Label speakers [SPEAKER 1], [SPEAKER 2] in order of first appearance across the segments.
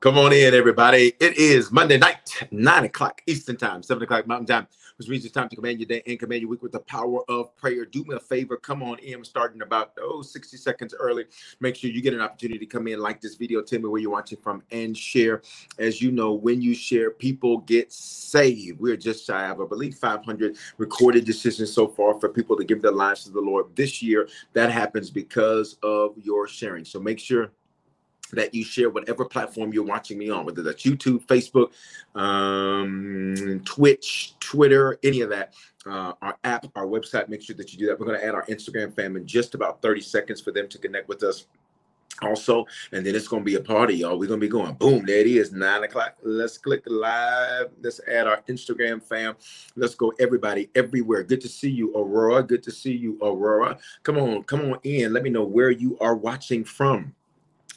[SPEAKER 1] Come on in, everybody. It is Monday night, 9 o'clock Eastern Time, 7 o'clock Mountain Time, which means it's time to command your day and command your week with the power of prayer. Do me a favor. Come on in. starting about, oh, 60 seconds early. Make sure you get an opportunity to come in, like this video, tell me where you're watching from, and share. As you know, when you share, people get saved. We're just shy of, I believe, 500 recorded decisions so far for people to give their lives to the Lord this year. That happens because of your sharing. So make sure that you share whatever platform you're watching me on, whether that's YouTube, Facebook, um, Twitch, Twitter, any of that. Uh, our app, our website, make sure that you do that. We're going to add our Instagram fam in just about 30 seconds for them to connect with us also and then it's going to be a party y'all. We're going to be going boom there it is nine o'clock. Let's click live. Let's add our instagram fam. Let's go everybody everywhere. Good to see you aurora. Good to see you aurora. Come on come on in. Let me know where you are watching from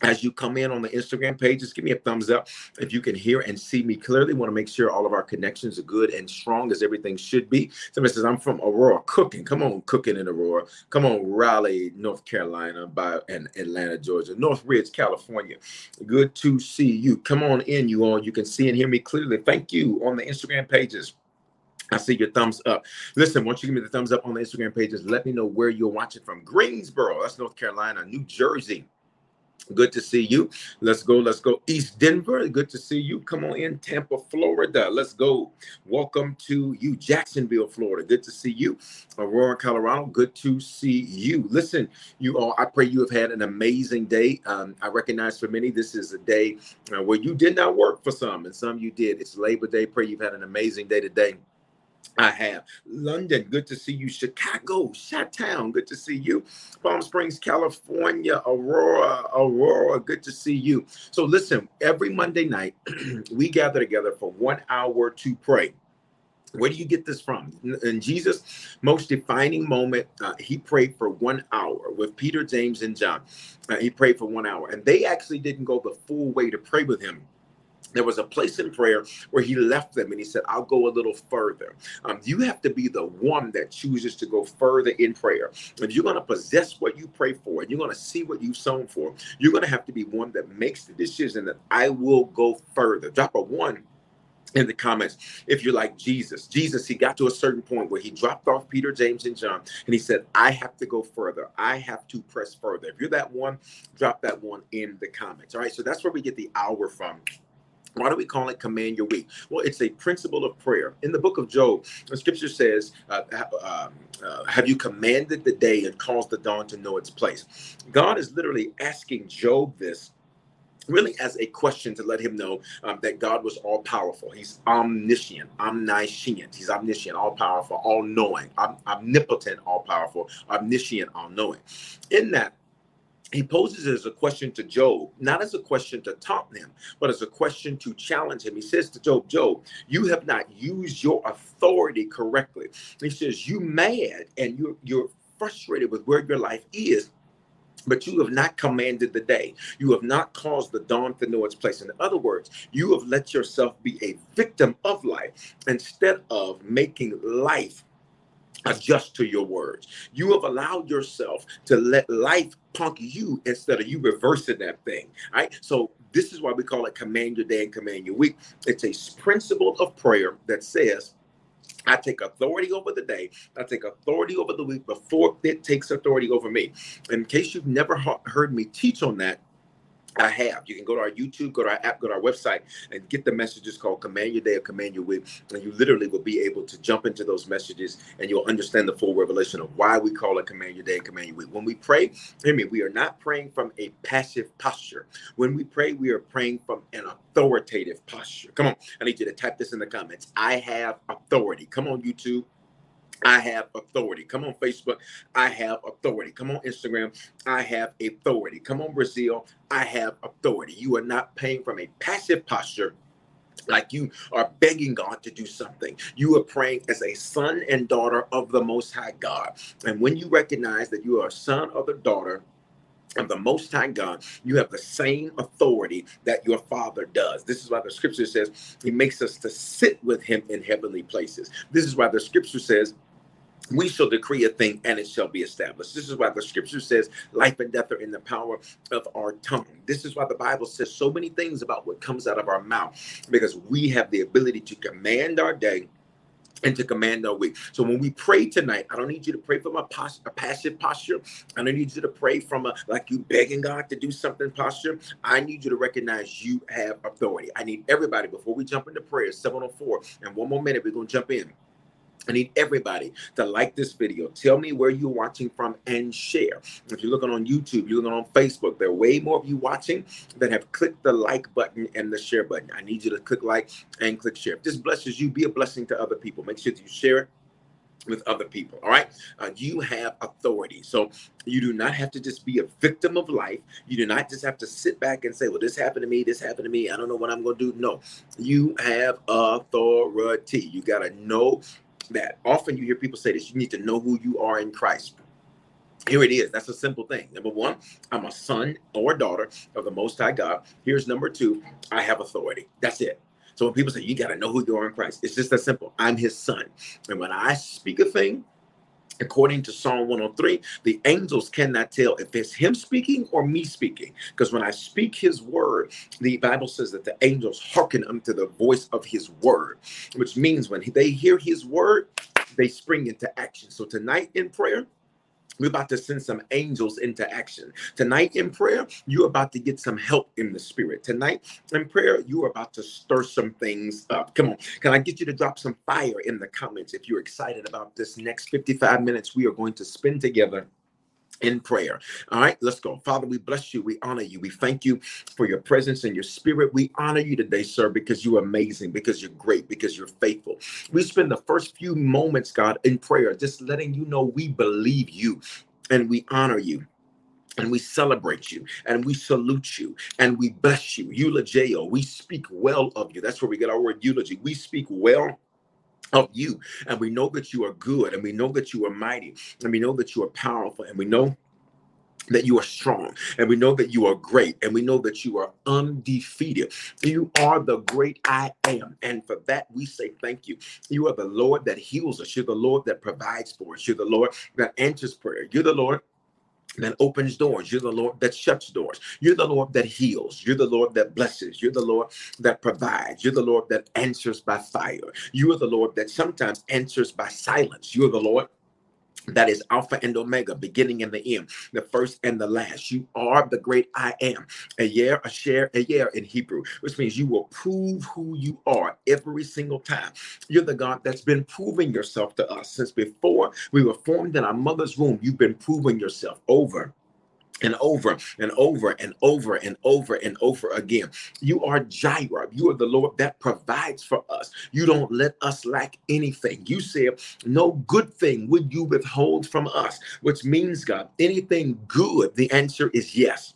[SPEAKER 1] as you come in on the Instagram page, just give me a thumbs up if you can hear and see me clearly. Want to make sure all of our connections are good and strong as everything should be. Somebody says, I'm from Aurora, cooking. Come on, cooking in Aurora. Come on, Raleigh, North Carolina, by and Atlanta, Georgia, Northridge, California. Good to see you. Come on in, you all. You can see and hear me clearly. Thank you on the Instagram pages. I see your thumbs up. Listen, once you give me the thumbs up on the Instagram pages, let me know where you're watching from. Greensboro, that's North Carolina, New Jersey. Good to see you. Let's go. Let's go. East Denver. Good to see you. Come on in. Tampa, Florida. Let's go. Welcome to you. Jacksonville, Florida. Good to see you. Aurora, Colorado. Good to see you. Listen, you all, I pray you have had an amazing day. Um, I recognize for many, this is a day uh, where you did not work for some, and some you did. It's Labor Day. Pray you've had an amazing day today. I have London. Good to see you. Chicago, Chi-Town. Good to see you. Palm Springs, California. Aurora, Aurora. Good to see you. So listen, every Monday night we gather together for one hour to pray. Where do you get this from? In Jesus' most defining moment, uh, he prayed for one hour with Peter, James, and John. Uh, he prayed for one hour, and they actually didn't go the full way to pray with him there was a place in prayer where he left them and he said, I'll go a little further. Um, you have to be the one that chooses to go further in prayer. If you're going to possess what you pray for and you're going to see what you've sown for, you're going to have to be one that makes the decision that I will go further. Drop a one in the comments if you're like Jesus. Jesus, he got to a certain point where he dropped off Peter, James, and John, and he said, I have to go further. I have to press further. If you're that one, drop that one in the comments. All right. So that's where we get the hour from. Why do we call it command your week? Well, it's a principle of prayer. In the book of Job, the scripture says, uh, uh, uh, Have you commanded the day and caused the dawn to know its place? God is literally asking Job this really as a question to let him know um, that God was all powerful. He's omniscient, omniscient. He's omniscient, all powerful, all knowing, om- omnipotent, all powerful, omniscient, all knowing. In that, he poses it as a question to Job, not as a question to taunt him, but as a question to challenge him. He says to Job, Job, you have not used your authority correctly. He says, You mad and you're you're frustrated with where your life is. But you have not commanded the day. You have not caused the dawn to know its place. In other words, you have let yourself be a victim of life instead of making life adjust to your words. You have allowed yourself to let life punk you instead of you reversing that thing. Right. So this is why we call it command your day and command your week. It's a principle of prayer that says, I take authority over the day. I take authority over the week before it takes authority over me. In case you've never heard me teach on that, I have. You can go to our YouTube, go to our app, go to our website, and get the messages called Command Your Day or Command Your Week. And you literally will be able to jump into those messages and you'll understand the full revelation of why we call it Command Your Day and Command Your Week. When we pray, hear me, we are not praying from a passive posture. When we pray, we are praying from an authoritative posture. Come on, I need you to type this in the comments. I have authority. Come on, YouTube. I have authority. Come on, Facebook. I have authority. Come on, Instagram. I have authority. Come on, Brazil. I have authority. You are not paying from a passive posture like you are begging God to do something. You are praying as a son and daughter of the Most High God. And when you recognize that you are a son or the daughter of the Most High God, you have the same authority that your Father does. This is why the scripture says He makes us to sit with Him in heavenly places. This is why the scripture says we shall decree a thing and it shall be established. This is why the scripture says life and death are in the power of our tongue. This is why the Bible says so many things about what comes out of our mouth because we have the ability to command our day and to command our week. So when we pray tonight, I don't need you to pray from a, pos- a passive posture. I don't need you to pray from a like you begging God to do something posture. I need you to recognize you have authority. I need everybody before we jump into prayer, 704. And one more minute, we're gonna jump in. I need everybody to like this video. Tell me where you're watching from and share. If you're looking on YouTube, you're looking on Facebook, there are way more of you watching that have clicked the like button and the share button. I need you to click like and click share. If this blesses you, be a blessing to other people. Make sure that you share it with other people. All right. Uh, you have authority. So you do not have to just be a victim of life. You do not just have to sit back and say, well, this happened to me. This happened to me. I don't know what I'm going to do. No, you have authority. You got to know that often you hear people say this you need to know who you are in Christ. Here it is. That's a simple thing. Number one, I'm a son or daughter of the Most High God. Here's number two, I have authority. That's it. So when people say you got to know who you are in Christ, it's just that simple. I'm his son. And when I speak a thing, According to Psalm 103, the angels cannot tell if it's him speaking or me speaking. Because when I speak his word, the Bible says that the angels hearken unto the voice of his word, which means when they hear his word, they spring into action. So tonight in prayer, we're about to send some angels into action. Tonight in prayer, you're about to get some help in the spirit. Tonight in prayer, you are about to stir some things up. Come on. Can I get you to drop some fire in the comments if you're excited about this next 55 minutes we are going to spend together? In prayer. All right, let's go. Father, we bless you. We honor you. We thank you for your presence and your spirit. We honor you today, sir, because you're amazing, because you're great, because you're faithful. We spend the first few moments, God, in prayer, just letting you know we believe you and we honor you and we celebrate you and we salute you and we bless you. Eulogio, we speak well of you. That's where we get our word eulogy. We speak well of you. And we know that you are good, and we know that you are mighty, and we know that you are powerful, and we know that you are strong and we know that you are great and we know that you are undefeated. You are the great I am. And for that, we say thank you. You are the Lord that heals us. You're the Lord that provides for us. You're the Lord that answers prayer. You're the Lord that opens doors. You're the Lord that shuts doors. You're the Lord that heals. You're the Lord that blesses. You're the Lord that provides. You're the Lord that answers by fire. You are the Lord that sometimes answers by silence. You're the Lord that is Alpha and Omega, beginning and the end, the first and the last. You are the great I am. Ehyeh, asher, ehyeh in Hebrew, which means you will prove who you are every single time. You're the God that's been proving yourself to us since before we were formed in our mother's womb. You've been proving yourself over and over and over and over and over and over again. You are Jireh. You are the Lord that provides for us. You don't let us lack anything. You said, No good thing would you withhold from us, which means, God, anything good, the answer is yes.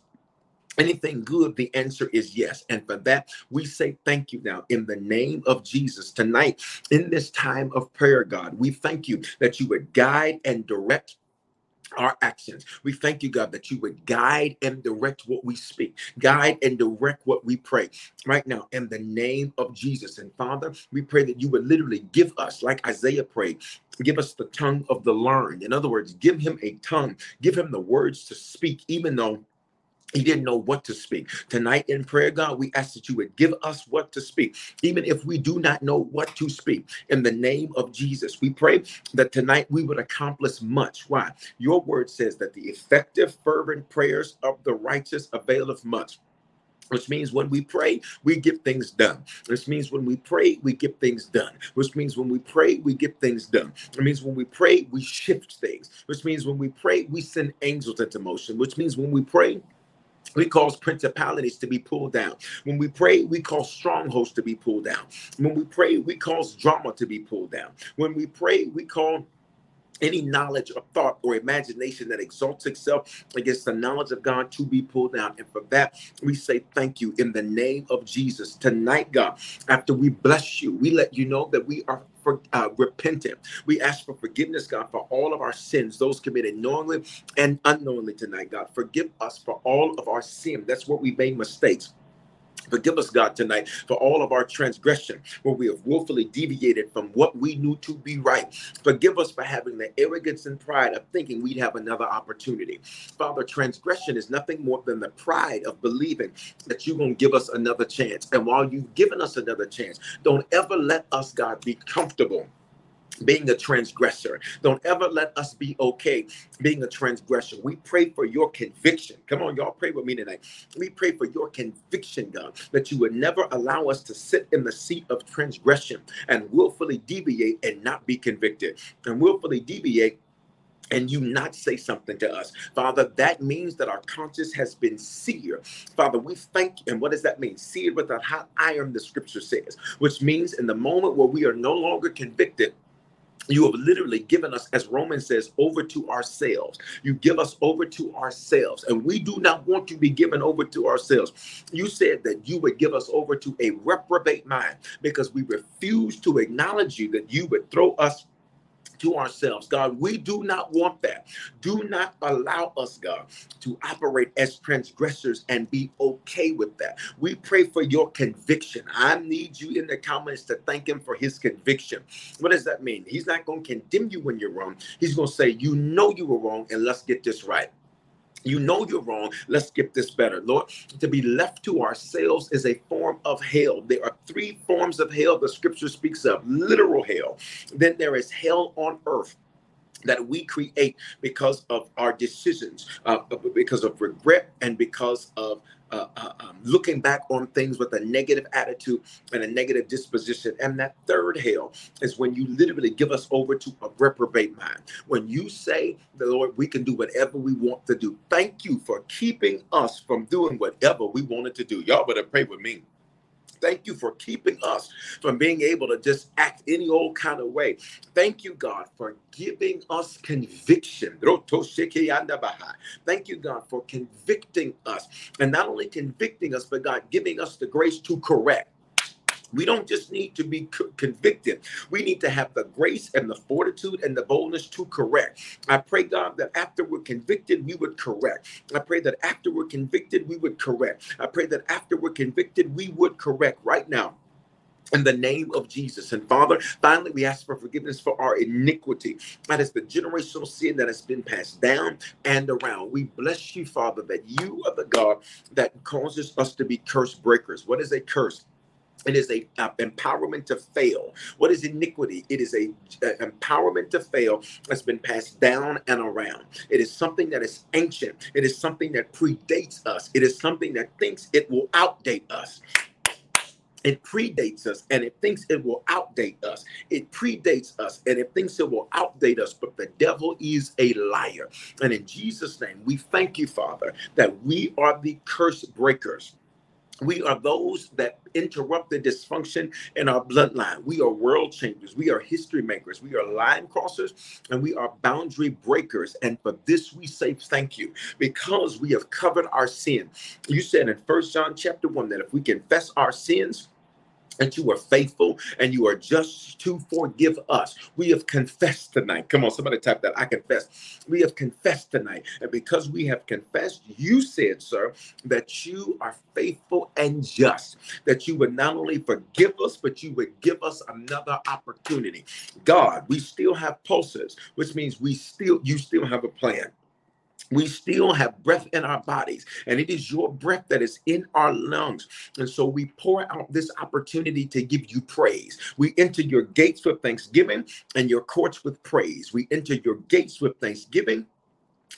[SPEAKER 1] Anything good, the answer is yes. And for that, we say thank you now in the name of Jesus. Tonight, in this time of prayer, God, we thank you that you would guide and direct our actions. We thank you, God, that you would guide and direct what we speak, guide and direct what we pray right now in the name of Jesus. And Father, we pray that you would literally give us, like Isaiah prayed, give us the tongue of the learned. In other words, give him a tongue, give him the words to speak, even though he didn't know what to speak. Tonight in prayer, God, we ask that you would give us what to speak, even if we do not know what to speak. In the name of Jesus, we pray that tonight we would accomplish much. Why? Your word says that the effective, fervent prayers of the righteous availeth much. which means when we pray, we get things done. Which means when we pray, we get things done. Which means when we pray, we get things done. It means when we pray, we shift things. Which means when we pray, we send angels into motion. Which means when we pray, we cause principalities to be pulled down. When we pray, we cause strongholds to be pulled down. When we pray, we cause drama to be pulled down. When we pray, we call any knowledge or thought or imagination that exalts itself against the knowledge of God to be pulled down. And for that, we say thank you in the name of Jesus. Tonight, God, after we bless you, we let you know that we are for, uh, repentant. We ask for forgiveness, God, for all of our sins, those committed knowingly and unknowingly tonight, God. Forgive us for all of our sin. That's where we made mistakes. Forgive us, God, tonight for all of our transgression, where we have willfully deviated from what we knew to be right. Forgive us for having the arrogance and pride of thinking we'd have another opportunity. Father, transgression is nothing more than the pride of believing that you're going to give us another chance. And while you've given us another chance, don't ever let us, God, be comfortable being a transgressor. Don't ever let us be okay being a transgressor. We pray for your conviction. Come on, y'all, pray with me tonight. We pray for your conviction, God, that you would never allow us to sit in the seat of transgression and willfully deviate and not be convicted, and willfully deviate and you not say something to us. Father, that means that our conscience has been seared. Father, we thank you. And what does that mean? Seared with a hot iron, the scripture says, which means in the moment where we are no longer convicted, you have literally given us, as Romans says, over to ourselves. You give us over to ourselves, and we do not want to be given over to ourselves. You said that you would give us over to a reprobate mind because we refuse to acknowledge you, that you would throw us to ourselves. God, we do not want that. Do not allow us, God, to operate as transgressors and be okay with that. We pray for your conviction. I need you in the comments to thank him for his conviction. What does that mean? He's not going to condemn you when you're wrong. He's going to say, You know you were wrong, and let's get this right. You know you're wrong. Let's get this better. Lord, to be left to ourselves is a form of hell. There are three forms of hell the scripture speaks of literal hell. Then there is hell on earth that we create because of our decisions, uh, because of regret, and because of uh, uh, um, looking back on things with a negative attitude and a negative disposition. And that third hell is when you literally give us over to a reprobate mind. When you say, the Lord, we can do whatever we want to do. Thank you for keeping us from doing whatever we wanted to do. Y'all better pray with me. Thank you for keeping us from being able to just act any old kind of way. Thank you, God, for giving us conviction. Thank you, God, for convicting us. And not only convicting us, but God giving us the grace to correct. We don't just need to be convicted. We need to have the grace and the fortitude and the boldness to correct. I pray, God, that after we're convicted, we would correct. I pray that after we're convicted, we would correct. I pray that after we're convicted, we would correct right now in the name of Jesus. And Father, finally, we ask for forgiveness for our iniquity. That is the generational sin that has been passed down and around. We bless you, Father, that you are the God that causes us to be curse breakers. What is a curse? It is a uh, empowerment to fail. What is iniquity? It is a, a, empowerment to fail that's been passed down and around. It is something that is ancient. It is something that predates us. It is something that thinks it will outdate us. It predates us and it thinks it will outdate us. It predates us and it thinks it will outdate us, but the devil is a liar. And in Jesus' name, we thank you, Father, that we are the curse breakers we are those that interrupt the dysfunction in our bloodline. We are world changers. We are history makers. We are line crossers and we are boundary breakers. And for this, we say thank you because we have covered our sin. You said in First John chapter 1 that if we confess our sins, that you are faithful and you are just to forgive us. We have confessed tonight. Come on, somebody type that. I confess. We have confessed tonight. And because we have confessed, you said, sir, that you are faithful and just, that you would not only forgive us, but you would give us another opportunity. God, we still have pulses, which means we still, you still have a plan we still have breath in our bodies, and it is your breath that is in our lungs. And so we pour out this opportunity to give you praise. We enter your gates with thanksgiving and your courts with praise. We enter your gates with thanksgiving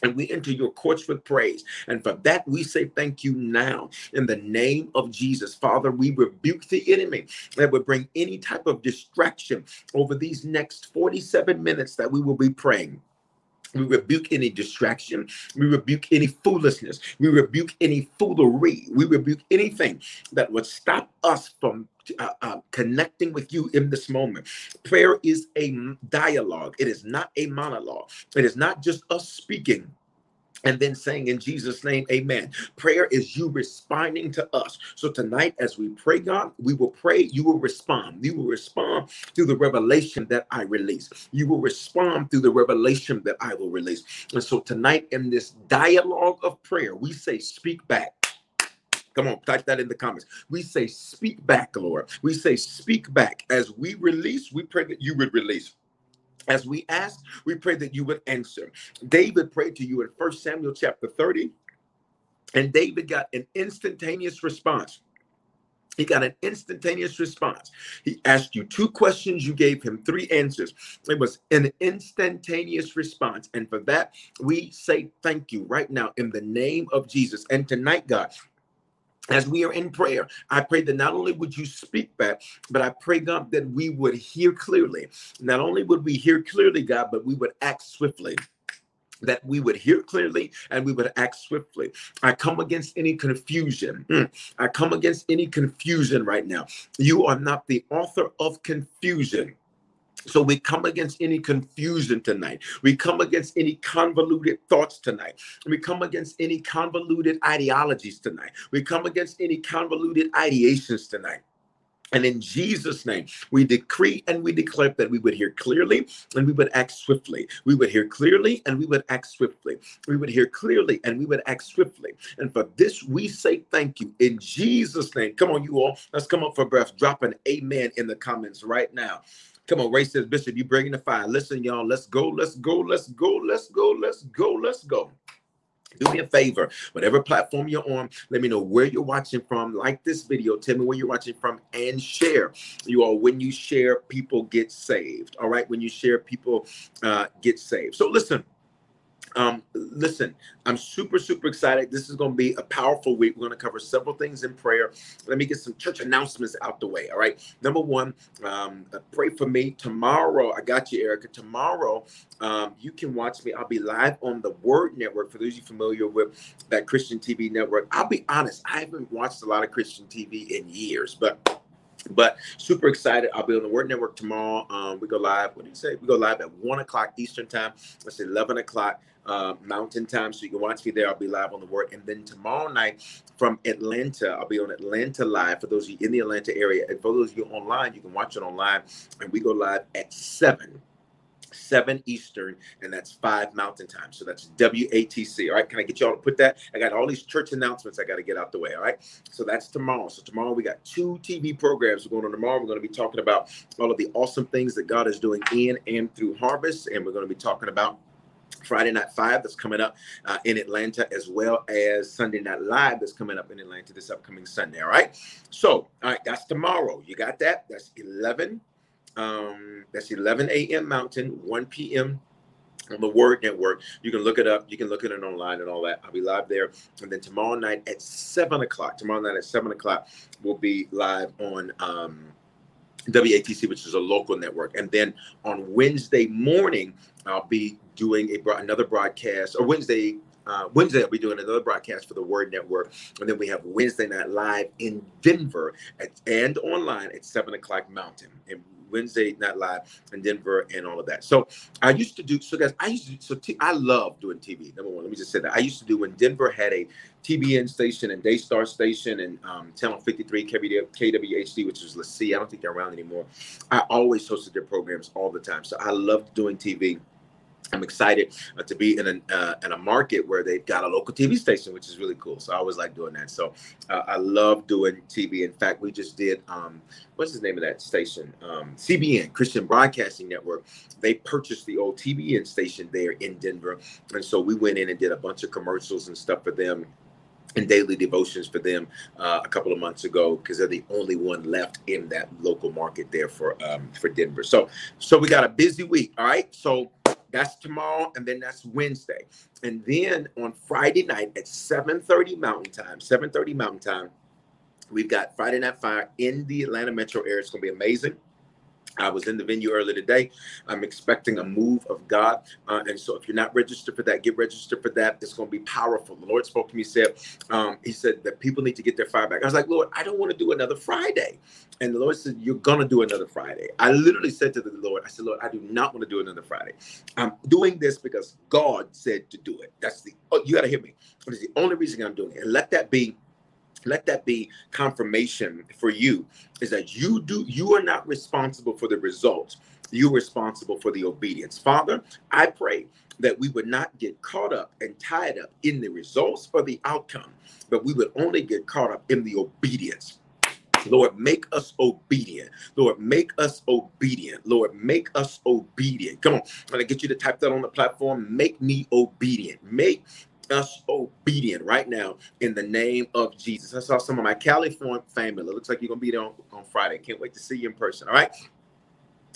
[SPEAKER 1] and we enter your courts with praise. And for that, we say thank you now in the name of Jesus. Father, we rebuke the enemy that would bring any type of distraction over these next 47 minutes that we will be praying. We rebuke any distraction. We rebuke any foolishness. We rebuke any foolery. We rebuke anything that would stop us from uh, uh, connecting with you in this moment. Prayer is a dialogue, it is not a monologue. It is not just us speaking and then saying in Jesus' name, amen. Prayer is you responding to us. So tonight, as we pray, God, we will pray, you will respond. You will respond through the revelation that I release. You will respond through the revelation that I will release. And so tonight, in this dialogue of prayer, we say, speak back. Come on, type that in the comments. We say, speak back, Lord. We say, speak back. As we release, we pray that you would release. As we ask, we pray that you would answer. David prayed to you in First Samuel chapter 30, and David got an instantaneous response. He got an instantaneous response. He asked you two questions, you gave him three answers. It was an instantaneous response. And for that, we say thank you right now in the name of Jesus. And tonight, God, as we are in prayer, I pray that not only would you speak back, but I pray, God, that we would hear clearly. Not only would we hear clearly, God, but we would act swiftly that we would hear clearly and we would act swiftly. I come against any confusion. Mm. I come against any confusion right now. You are not the author of confusion. So we come against any confusion tonight. We come against any convoluted thoughts tonight. We come against any convoluted ideologies tonight. We come against any convoluted ideations tonight. And in Jesus' name, we decree and we declare that we would hear clearly and we would act swiftly. We would hear clearly and we would act swiftly. We would hear clearly and we would act swiftly. And for this, we say thank you in Jesus' name. Come on, you all. Let's come up for breath. Drop an amen in the comments right now. Come on, says, Bishop, you bringing the fire. Listen, y'all, let's go, let's go, let's go, let's go, let's go, let's go. Do me a favor, whatever platform you're on, let me know where you're watching from. Like this video, tell me where you're watching from, and share. You all, when you share, people get saved. All right, when you share, people uh, get saved. So listen, um, listen, I'm super, super excited. This is going to be a powerful week. We're going to cover several things in prayer. Let me get some church announcements out the way. All right. Number one, um, uh, pray for me tomorrow. I got you, Erica. Tomorrow, um, you can watch me. I'll be live on the Word Network. For those of you familiar with that Christian TV network, I'll be honest, I haven't watched a lot of Christian TV in years, but but super excited. I'll be on the Word Network tomorrow. Um, we go live. What do you say? We go live at one o'clock Eastern time. That's eleven o'clock uh, Mountain Time. So you can watch me there. I'll be live on the Word. And then tomorrow night from Atlanta, I'll be on Atlanta Live. For those of you in the Atlanta area, and for those of you online, you can watch it online. And we go live at 7. 7 Eastern, and that's 5 Mountain Time. So that's WATC. All right. Can I get y'all to put that? I got all these church announcements I got to get out the way. All right. So that's tomorrow. So tomorrow we got two TV programs going on tomorrow. We're going to be talking about all of the awesome things that God is doing in and through harvest. And we're going to be talking about Friday Night Fire that's coming up uh, in Atlanta, as well as Sunday Night Live that's coming up in Atlanta this upcoming Sunday. All right. So, all right, that's tomorrow. You got that? That's 11. Um, that's 11 a.m. Mountain, 1 p.m. on the Word Network. You can look it up. You can look at it online and all that. I'll be live there. And then tomorrow night at 7 o'clock, tomorrow night at 7 o'clock, we'll be live on. Um, WATC, which is a local network. And then on Wednesday morning, I'll be doing a another broadcast, or Wednesday uh, Wednesday, I'll be doing another broadcast for the Word Network. And then we have Wednesday Night Live in Denver at, and online at 7 o'clock Mountain. And Wednesday Night Live in Denver and all of that. So I used to do, so guys, I used to, so t- I love doing TV. Number one, let me just say that. I used to do when Denver had a TBN station and Daystar station and um, Channel 53 KW, KWHD, which is Let's see, I don't think they're around anymore. I always hosted their programs all the time. So I loved doing TV. I'm excited uh, to be in a uh, in a market where they've got a local TV station, which is really cool. So I always like doing that. So uh, I love doing TV. In fact, we just did um, what's the name of that station? Um, CBN Christian Broadcasting Network. They purchased the old TBN station there in Denver, and so we went in and did a bunch of commercials and stuff for them and daily devotions for them uh, a couple of months ago because they're the only one left in that local market there for um, for Denver. So so we got a busy week. All right. So That's tomorrow, and then that's Wednesday. And then on Friday night at 7:30 Mountain Time, 7:30 Mountain Time, we've got Friday Night Fire in the Atlanta metro area. It's gonna be amazing. I was in the venue earlier today. I'm expecting a move of God. Uh, and so if you're not registered for that, get registered for that. It's going to be powerful. The Lord spoke to me, said, um, He said that people need to get their fire back. I was like, Lord, I don't want to do another Friday. And the Lord said, You're going to do another Friday. I literally said to the Lord, I said, Lord, I do not want to do another Friday. I'm doing this because God said to do it. That's the, oh, you got to hear me. It's the only reason I'm doing it. And let that be let that be confirmation for you is that you do you are not responsible for the results you're responsible for the obedience father i pray that we would not get caught up and tied up in the results or the outcome but we would only get caught up in the obedience Lord, make us obedient. Lord, make us obedient. Lord, make us obedient. Come on. I'm going to get you to type that on the platform. Make me obedient. Make us obedient right now in the name of Jesus. I saw some of my California family. It looks like you're gonna be there on, on Friday. Can't wait to see you in person. All right.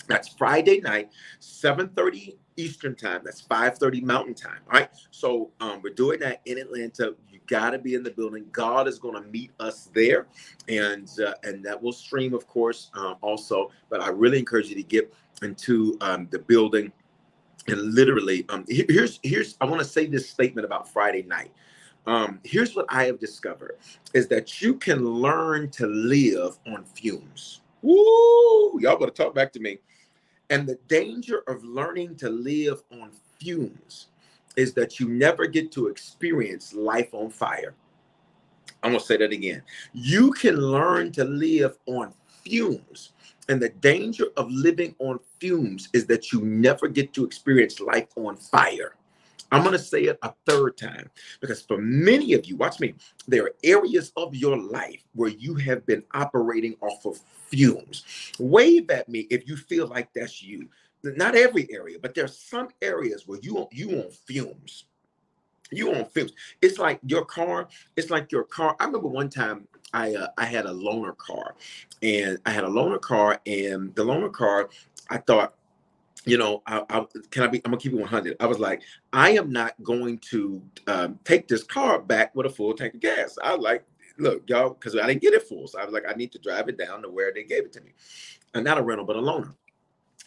[SPEAKER 1] That's Friday night, 7:30 Eastern time. That's 5:30 Mountain time. All right. So um, we're doing that in Atlanta. You got to be in the building. God is going to meet us there, and uh, and that will stream, of course, um, also. But I really encourage you to get into um, the building and literally um here's here's i want to say this statement about friday night. Um here's what i have discovered is that you can learn to live on fumes. Woo! y'all better talk back to me. And the danger of learning to live on fumes is that you never get to experience life on fire. I'm gonna say that again. You can learn to live on fumes and the danger of living on fumes is that you never get to experience life on fire. I'm going to say it a third time because for many of you, watch me, there are areas of your life where you have been operating off of fumes. Wave at me if you feel like that's you. Not every area, but there's some areas where you you on fumes. You on fumes. It's like your car. It's like your car. I remember one time I uh, I had a loaner car, and I had a loaner car, and the loaner car, I thought, you know, I, I can I be? I'm gonna keep it 100. I was like, I am not going to um, take this car back with a full tank of gas. I like, look, y'all, because I didn't get it full, so I was like, I need to drive it down to where they gave it to me, and not a rental, but a loaner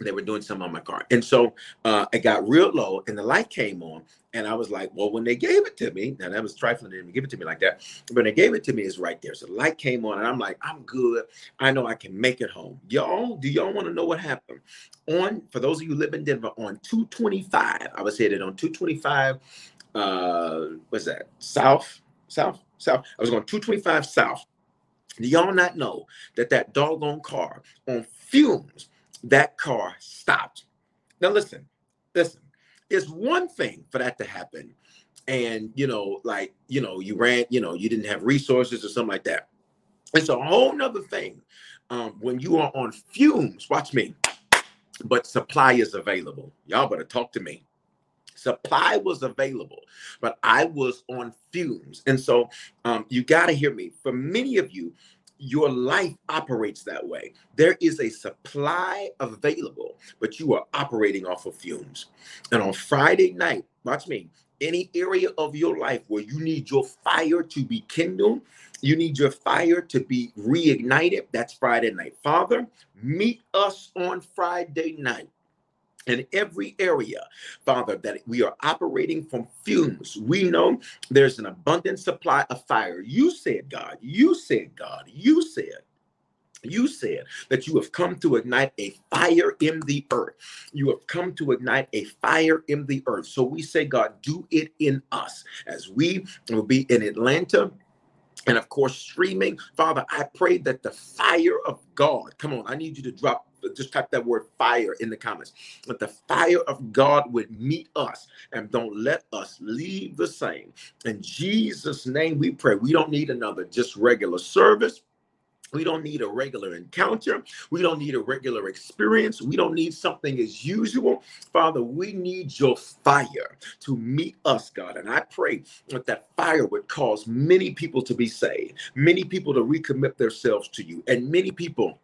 [SPEAKER 1] they were doing something on my car. And so uh, it got real low and the light came on. And I was like, well, when they gave it to me, now that was trifling, they didn't give it to me like that. But when they gave it to me, it's right there. So the light came on and I'm like, I'm good. I know I can make it home. Y'all, do y'all want to know what happened? On, for those of you live in Denver, on 225, I was headed on 225, uh, what's that? South, south, south. I was going 225 south. Do y'all not know that that doggone car on fumes that car stopped. Now, listen, listen, it's one thing for that to happen. And, you know, like, you know, you ran, you know, you didn't have resources or something like that. It's a whole nother thing um, when you are on fumes. Watch me. But supply is available. Y'all better talk to me. Supply was available, but I was on fumes. And so um, you got to hear me. For many of you, your life operates that way. There is a supply available, but you are operating off of fumes. And on Friday night, watch me, any area of your life where you need your fire to be kindled, you need your fire to be reignited, that's Friday night. Father, meet us on Friday night in every area, Father, that we are operating from fumes. We know there's an abundant supply of fire. You said, God, you said, God, you said. You said that you have come to ignite a fire in the earth. You have come to ignite a fire in the earth. So we say, God, do it in us as we will be in Atlanta and of course streaming father i pray that the fire of god come on i need you to drop just type that word fire in the comments. But the fire of God would meet us and don't let us leave the same. In Jesus' name we pray. We don't need another just regular service. We don't need a regular encounter. We don't need a regular experience. We don't need something as usual. Father, we need your fire to meet us, God. And I pray that that fire would cause many people to be saved, many people to recommit themselves to you, and many people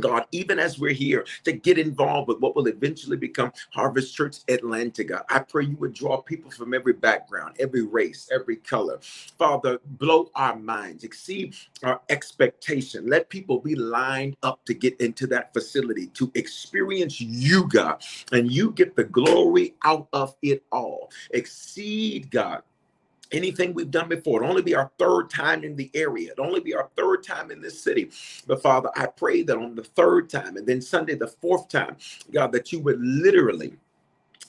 [SPEAKER 1] God, even as we're here to get involved with what will eventually become Harvest Church Atlanta, God, I pray you would draw people from every background, every race, every color. Father, blow our minds, exceed our expectation. Let people be lined up to get into that facility to experience you, God, and you get the glory out of it all. Exceed, God, anything we've done before. It'll only be our third time in the area. It'll only be our third time in this city. But Father, I pray that on the third time and then Sunday, the fourth time, God, that you would literally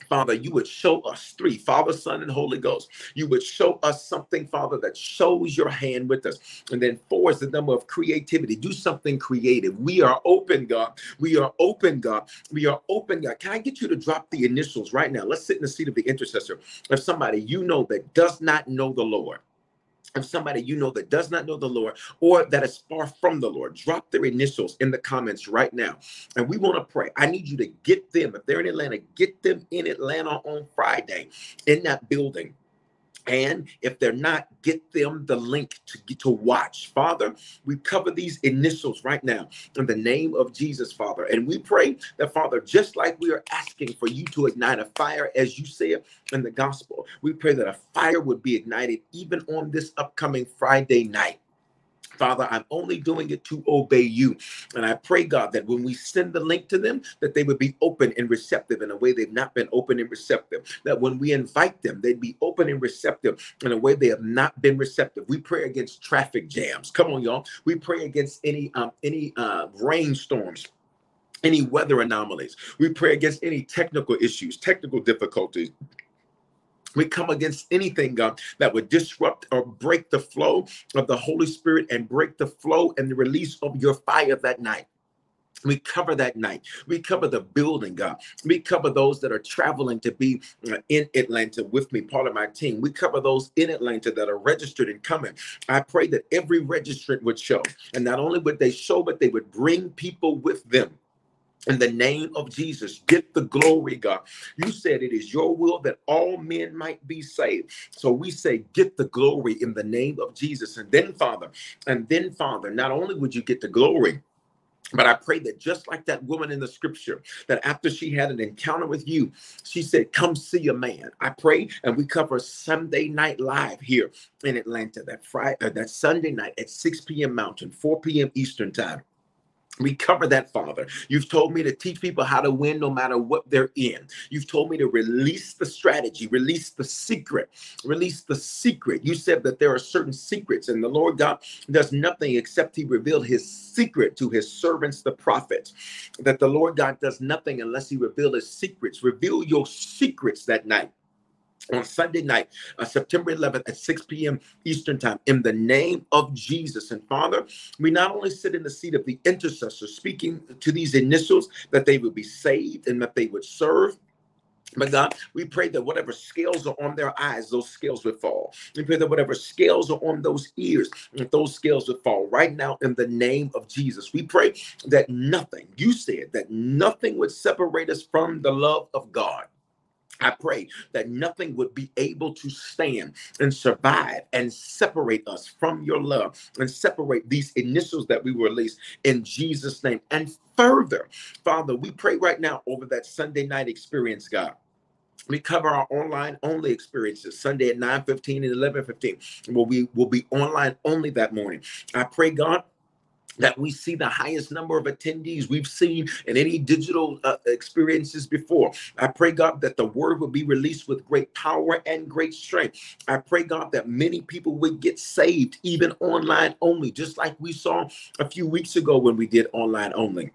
[SPEAKER 1] Father, you would show us three Father, Son, and Holy Ghost. You would show us something, Father, that shows your hand with us. And then four is the number of creativity. Do something creative. We are open, God. We are open, God. We are open, God. Can I get you to drop the initials right now? Let's sit in the seat of the intercessor of somebody you know that does not know the Lord of somebody you know that does not know the Lord or that is far from the Lord, drop their initials in the comments right now. And we want to pray. I need you to get them, if they're in Atlanta, get them in Atlanta on Friday in that building and if they're not, get them the link to get to watch. Father, we cover these initials right now in the name of Jesus, Father. And we pray that, Father, just like we are asking for you to ignite a fire, as you said in the gospel, we pray that a fire would be ignited even on this upcoming Friday night. Father, I'm only doing it to obey you. And I pray, God, that when we send the link to them, that they would be open and receptive in a way they've not been open and receptive. That when we invite them, they'd be open and receptive in a way they have not been receptive. We pray against traffic jams. Come on, y'all. We pray against any um, any uh, rainstorms any weather anomalies. We pray against any technical issues, technical difficulties, we come against anything, God, that would disrupt or break the flow of the Holy Spirit and break the flow and the release of your fire that night. We cover that night. We cover the building, God. We cover those that are traveling to be uh, in Atlanta with me, part of my team. We cover those in Atlanta that are registered and coming. I pray that every registrant would show. And not only would they show, but they would bring people with them in the name of Jesus. Get the glory, God. You said it is your will that all men might be saved. So we say, get the glory in the name of Jesus. And then, Father, and then, Father, not only would you get the glory, but I pray that just like that woman in the scripture, that after she had an encounter with you, she said, Come see a man. I pray, and we cover Sunday night live here in Atlanta, that Friday, uh, that Sunday night at 6 p.m. Mountain, 4 p.m. Eastern time. We cover that, Father. You've told me to teach people how to win no matter what they're in. You've told me to release the strategy, release the secret, release the secret. You said that there are certain secrets, and the Lord God does nothing except He revealed His secret to His servants, the prophets. That the Lord God does nothing unless He reveal His secrets. Reveal your secrets that night on Sunday night, uh, September 11th at 6 p.m. Eastern Time, in the name of Jesus. And Father, we not only sit in the seat of the intercessor, speaking to these initials that they would be saved and that they would serve. But God, we pray that whatever scales are on their eyes, those scales would fall. We pray that whatever scales are on those ears, those scales would fall right now in the name of Jesus. We pray that nothing, you said that nothing would separate us from the love of God. I pray that nothing would be able to stand and survive and separate us from your love and separate these initials that we release in Jesus' name. And further, Father, we pray right now over that Sunday night experience, God. We cover our online only experiences Sunday at 9 15 and 11 15. Well, we will be online only that morning. I pray, God, that we see the highest number of attendees we've seen in any digital uh, experiences before. I pray, God, that the word will be released with great power and great strength. I pray, God, that many people would get saved, even online only, just like we saw a few weeks ago when we did online only.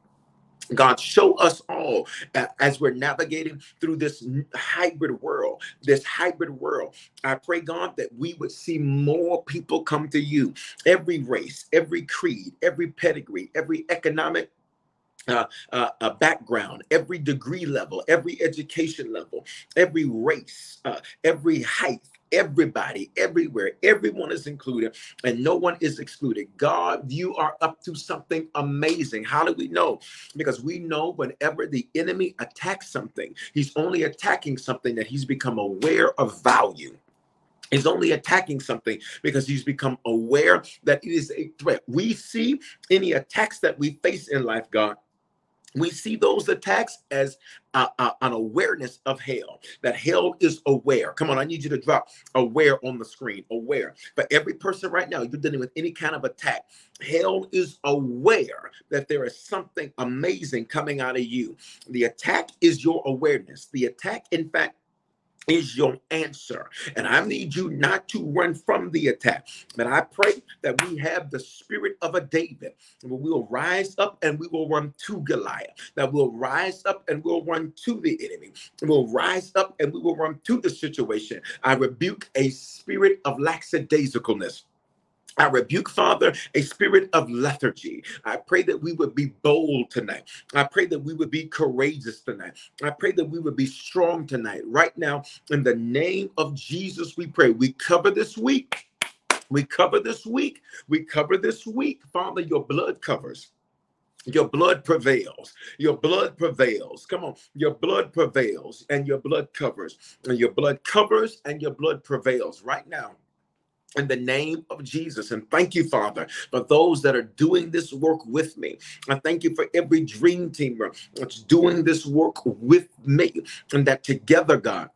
[SPEAKER 1] God, show us all uh, as we're navigating through this hybrid world, this hybrid world. I pray, God, that we would see more people come to you. Every race, every creed, every pedigree, every economic uh, uh, uh, background, every degree level, every education level, every race, uh, every height, everybody, everywhere, everyone is included, and no one is excluded. God, you are up to something amazing. How do we know? Because we know whenever the enemy attacks something, he's only attacking something that he's become aware of value. He's only attacking something because he's become aware that it is a threat. We see any attacks that we face in life, God, we see those attacks as an awareness of hell that hell is aware. Come on i need you to drop aware on the screen aware. For every person right now you're dealing with any kind of attack hell is aware that there is something amazing coming out of you. The attack is your awareness. The attack in fact is your answer. And I need you not to run from the attack. But I pray that we have the spirit of a David. We will rise up and we will run to Goliath. That we'll rise up and we'll run to the enemy. We'll rise up and we will run to the situation. I rebuke a spirit of lackadaisicalness. I rebuke, Father, a spirit of lethargy. I pray that we would be bold tonight. I pray that we would be courageous tonight. I pray that we would be strong tonight. Right now, in the name of Jesus, we pray. We cover this week. We cover this week. We cover this week. Father, your blood covers. Your blood prevails. Your blood prevails. Come on. Your blood prevails and your blood covers. And your blood covers and your blood prevails right now in the name of Jesus. And thank you, Father, for those that are doing this work with me. I thank you for every dream teamer that's doing this work with me, and that together, God,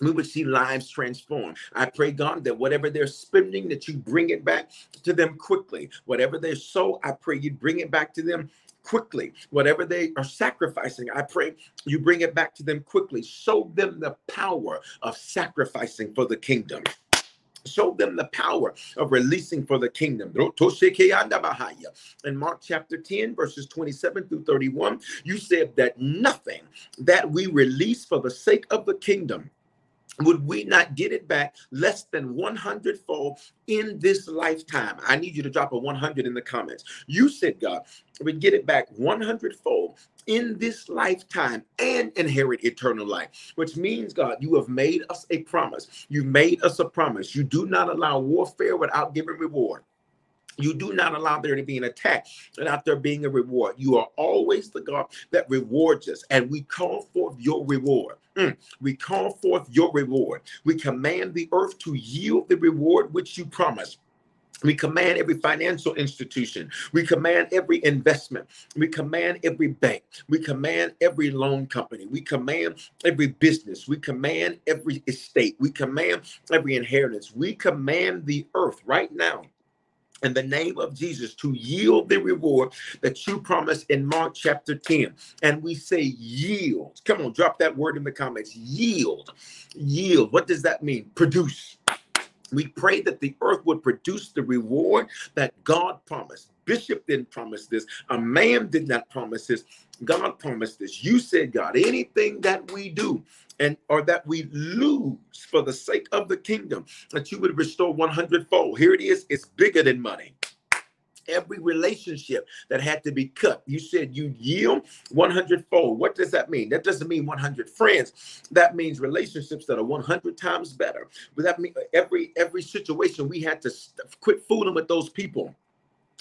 [SPEAKER 1] we would see lives transformed. I pray, God, that whatever they're spending, that you bring it back to them quickly. Whatever they sow, I pray you bring it back to them quickly. Whatever they are sacrificing, I pray you bring it back to them quickly. Show them the power of sacrificing for the kingdom. Show them the power of releasing for the kingdom. In Mark chapter 10, verses 27 through 31, you said that nothing that we release for the sake of the kingdom would we not get it back less than 100 fold in this lifetime? I need you to drop a 100 in the comments. You said, God, we get it back 100 fold in this lifetime and inherit eternal life, which means, God, you have made us a promise. You made us a promise. You do not allow warfare without giving reward. You do not allow there to be an attack without there being a reward. You are always the God that rewards us, and we call forth your reward. Mm. We call forth your reward. We command the earth to yield the reward which you promised. We command every financial institution. We command every investment. We command every bank. We command every loan company. We command every business. We command every estate. We command every inheritance. We command the earth right now in the name of Jesus to yield the reward that you promised in Mark chapter 10. And we say yield. Come on, drop that word in the comments. Yield. Yield. What does that mean? Produce we pray that the earth would produce the reward that God promised. Bishop didn't promise this. A man did not promise this. God promised this. You said, God, anything that we do and or that we lose for the sake of the kingdom, that you would restore 100 fold. Here it is. It's bigger than money every relationship that had to be cut. You said you yield 100 fold. What does that mean? That doesn't mean 100 friends. That means relationships that are 100 times better. But that means every every situation we had to quit fooling with those people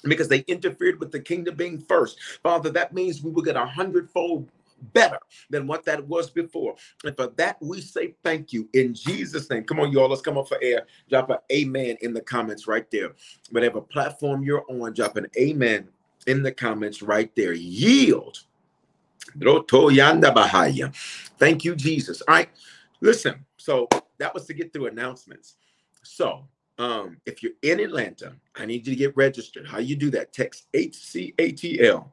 [SPEAKER 1] because they interfered with the kingdom being first. Father, that means we will get a hundredfold better than what that was before. And for that, we say thank you in Jesus' name. Come on, y'all. Let's come up for air. Drop an amen in the comments right there. Whatever platform you're on, drop an amen in the comments right there. Yield. Thank you, Jesus. All right. Listen, so that was to get through announcements. So um, if you're in Atlanta, I need you to get registered. How you do that? Text HCATL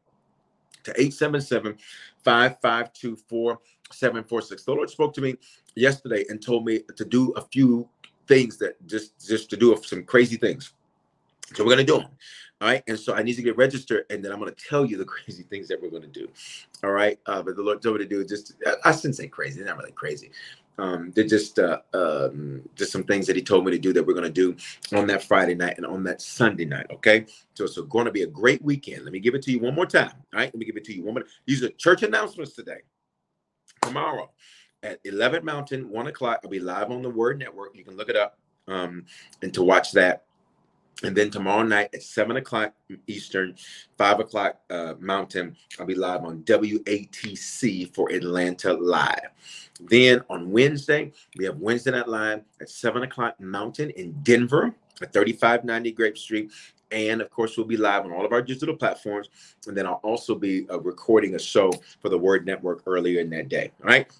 [SPEAKER 1] to 877 552 4746. The Lord spoke to me yesterday and told me to do a few things that just just to do some crazy things. So we're gonna do them. All right. And so I need to get registered and then I'm gonna tell you the crazy things that we're gonna do. All right. Uh, but the Lord told me to do just I shouldn't say crazy, they're not really crazy. Um, they're just uh, um, just some things that he told me to do that we're going to do on that Friday night and on that Sunday night. Okay, so it's going to be a great weekend. Let me give it to you one more time. All right, let me give it to you one more. These are church announcements today. Tomorrow at 11 Mountain, one o'clock. I'll be live on the Word Network. You can look it up um, and to watch that. And then tomorrow night at 7 o'clock Eastern, 5 o'clock uh, Mountain, I'll be live on WATC for Atlanta Live. Then on Wednesday, we have Wednesday Night Live at 7 o'clock Mountain in Denver at 3590 Grape Street. And of course, we'll be live on all of our digital platforms. And then I'll also be uh, recording a show for the Word Network earlier in that day. All right.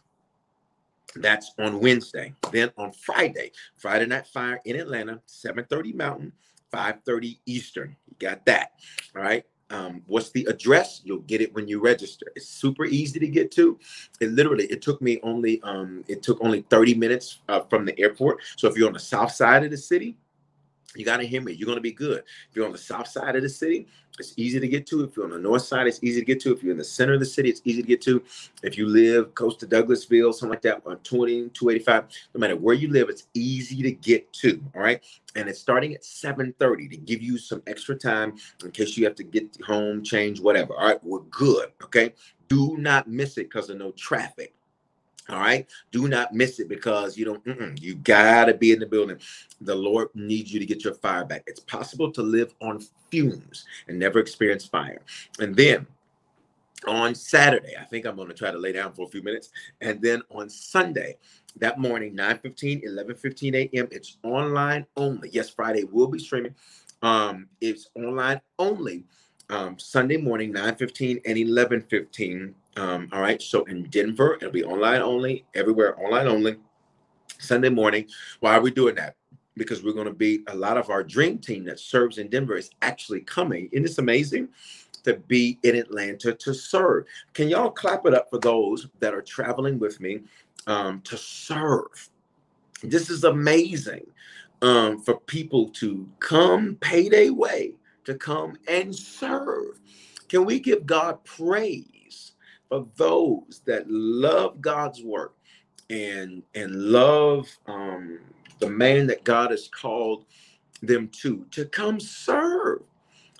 [SPEAKER 1] That's on Wednesday. Then on Friday, Friday Night Fire in Atlanta, 7:30 Mountain, 5:30 Eastern. You got that. All right. Um, what's the address? You'll get it when you register. It's super easy to get to. It literally it took me only um, it took only 30 minutes uh, from the airport. So if you're on the south side of the city, you got to hear me. You're going to be good. If you're on the south side of the city, it's easy to get to. If you're on the north side, it's easy to get to. If you're in the center of the city, it's easy to get to. If you live close to Douglasville, something like that, on 20, 285, no matter where you live, it's easy to get to. All right. And it's starting at 7:30 to give you some extra time in case you have to get home, change, whatever. All right, we're good. Okay. Do not miss it because of no traffic. All right. Do not miss it because you don't, you got to be in the building. The Lord needs you to get your fire back. It's possible to live on fumes and never experience fire. And then on Saturday, I think I'm going to try to lay down for a few minutes. And then on Sunday, that morning, 9 15, 11 15 a.m., it's online only. Yes, Friday will be streaming. Um, it's online only. Um, Sunday morning, 9 15 and 11 15 um, all right. So in Denver, it'll be online only, everywhere online only. Sunday morning. Why are we doing that? Because we're going to be a lot of our dream team that serves in Denver is actually coming. And it's amazing to be in Atlanta to serve. Can y'all clap it up for those that are traveling with me um, to serve? This is amazing um, for people to come pay their way to come and serve. Can we give God praise? For those that love God's work and and love um, the man that God has called them to to come serve,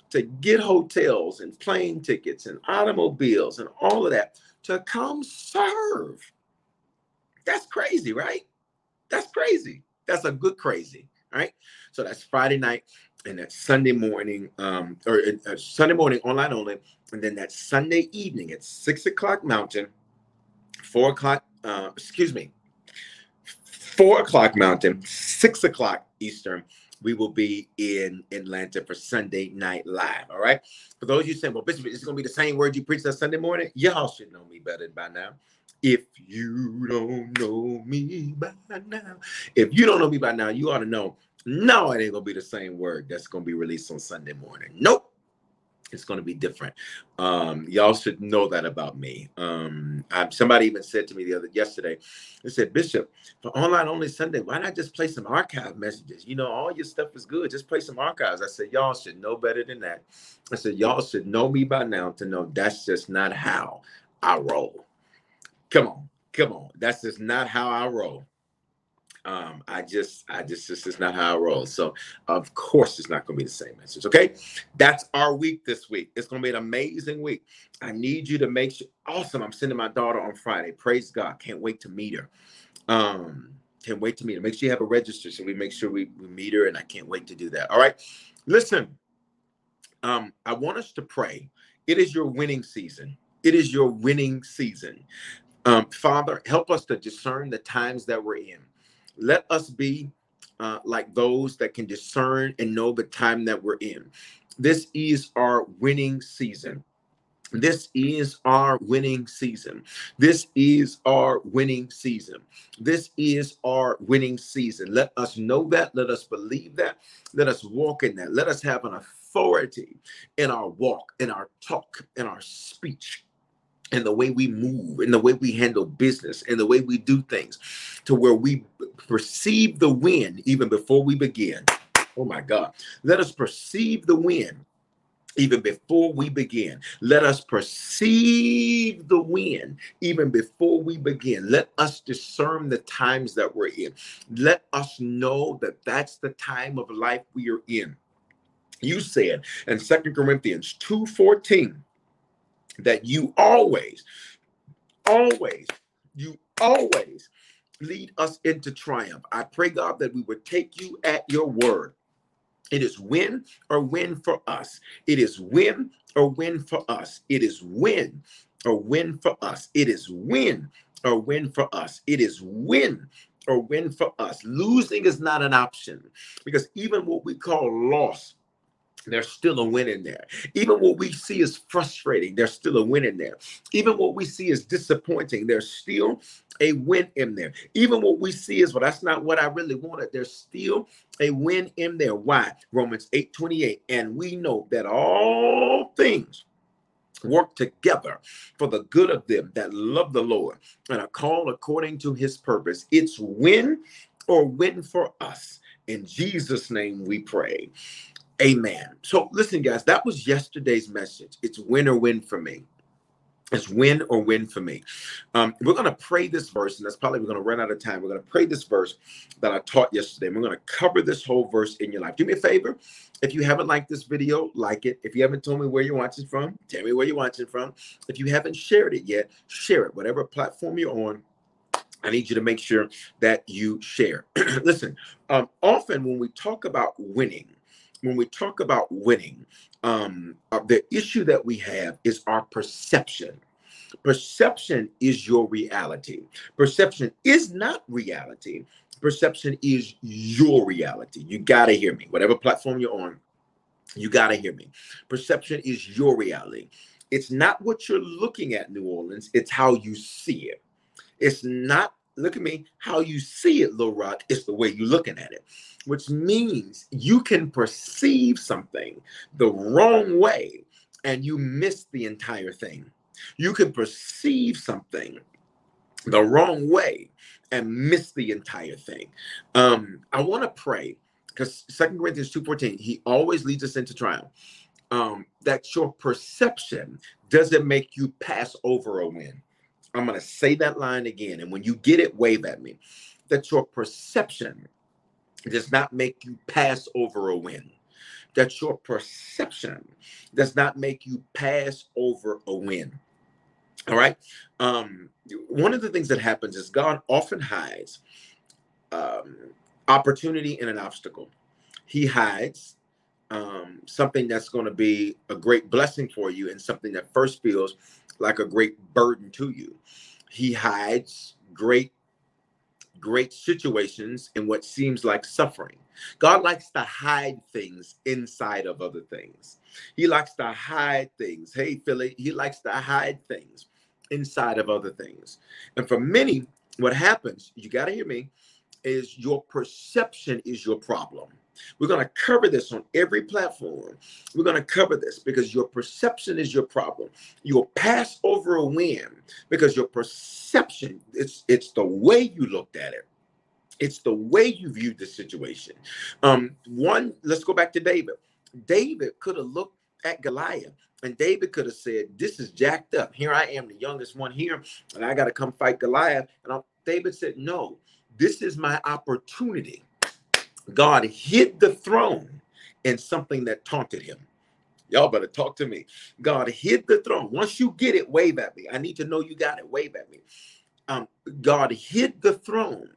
[SPEAKER 1] to get hotels and plane tickets and automobiles and all of that to come serve. That's crazy, right? That's crazy. That's a good crazy, right? So that's Friday night and that Sunday morning, um, or uh, Sunday morning online only, and then that Sunday evening at six o'clock Mountain, four o'clock, uh, excuse me, four o'clock Mountain, six o'clock Eastern. We will be in Atlanta for Sunday Night Live. All right. For those of you saying, well, Bishop, it's going to be the same word you preached that Sunday morning. Y'all should know me better by now. If you don't know me by now, if you don't know me by now, you ought to know no, it ain't gonna be the same word that's gonna be released on Sunday morning. Nope. It's to be different. Um, y'all should know that about me. Um, I, somebody even said to me the other yesterday, they said, Bishop, for online only Sunday, why not just play some archive messages? You know, all your stuff is good. Just play some archives. I said, y'all should know better than that. I said, y'all should know me by now to know that's just not how I roll. Come on, come on. That's just not how I roll. Um, I just, I just, this is not how I roll. So, of course, it's not going to be the same message. Okay, that's our week this week. It's going to be an amazing week. I need you to make sure. Awesome! I'm sending my daughter on Friday. Praise God! Can't wait to meet her. Um, can't wait to meet her. Make sure you have a register so we make sure we, we meet her, and I can't wait to do that. All right, listen. Um, I want us to pray. It is your winning season. It is your winning season. Um, Father, help us to discern the times that we're in. Let us be uh, like those that can discern and know the time that we're in. This is our winning season. This is our winning season. This is our winning season. This is our winning season. Let us know that. Let us believe that. Let us walk in that. Let us have an authority in our walk, in our talk, in our speech and the way we move and the way we handle business and the way we do things to where we perceive the win even before we begin. Oh my God. Let us perceive the win even before we begin. Let us perceive the win even before we begin. Let us discern the times that we're in. Let us know that that's the time of life we are in. You said in Second Corinthians 2 14 that you always, always, you always lead us into triumph. I pray, God, that we would take you at your word It is win or win for us. It is win or win for us. It is win or win for us. It is win or win for us. It is win or win for us. Losing is not an option because even what we call loss, there's still a win in there. Even what we see is frustrating, there's still a win in there. Even what we see is disappointing, there's still a win in there. Even what we see is, well, that's not what I really wanted. There's still a win in there. Why? Romans 8 28. And we know that all things work together for the good of them that love the Lord and are called according to his purpose. It's win or win for us. In Jesus' name we pray. Amen. So listen, guys, that was yesterday's message. It's win or win for me. It's win or win for me. Um, we're going to pray this verse, and that's probably we're going to run out of time. We're going to pray this verse that I taught yesterday. And we're going to cover this whole verse in your life. Do me a favor. If you haven't liked this video, like it. If you haven't told me where you're watching from, tell me where you're watching from. If you haven't shared it yet, share it. Whatever platform you're on, I need you to make sure that you share. Listen, um, often when we talk about winning, when we talk about winning, um, uh, the issue that we have is our perception. Perception is your reality. Perception is not reality. Perception is your reality. You got to hear me. Whatever platform you're on, you got to hear me. Perception is your reality. It's not what you're looking at, New Orleans, it's how you see it. It's not look at me, how you see it, Little Rock, is the way you're looking at it, which means you can perceive something the wrong way and you miss the entire thing. You can perceive something the wrong way and miss the entire thing. Um, I want to pray because Second Corinthians 2:14, he always leads us into trial. Um, that your perception doesn't make you pass over a win. I'm going to say that line again. And when you get it, wave at me. That your perception does not make you pass over a win. That your perception does not make you pass over a win. All right. Um, one of the things that happens is God often hides um, opportunity in an obstacle. He hides um, something that's going to be a great blessing for you and something that first feels like a great burden to you. He hides great, great situations in what seems like suffering. God likes to hide things inside of other things. He likes to hide things. Hey, Philly, he likes to hide things inside of other things. And for many, what happens, you got to hear me, is your perception is your problem. We're going to cover this on every platform. We're going to cover this because your perception is your problem. You'll pass over a win because your perception, it's it's the way you looked at it. It's the way you viewed the situation. Um, one, let's go back to David. David could have looked at Goliath and David could have said, This is jacked up. Here I am, the youngest one here, and I got to come fight Goliath. And I'm, David said, No, this is my opportunity. God hid the throne in something that taunted him. Y'all better talk to me. God hid the throne. Once you get it, wave at me. I need to know you got it. Wave at me. Um, God hid the throne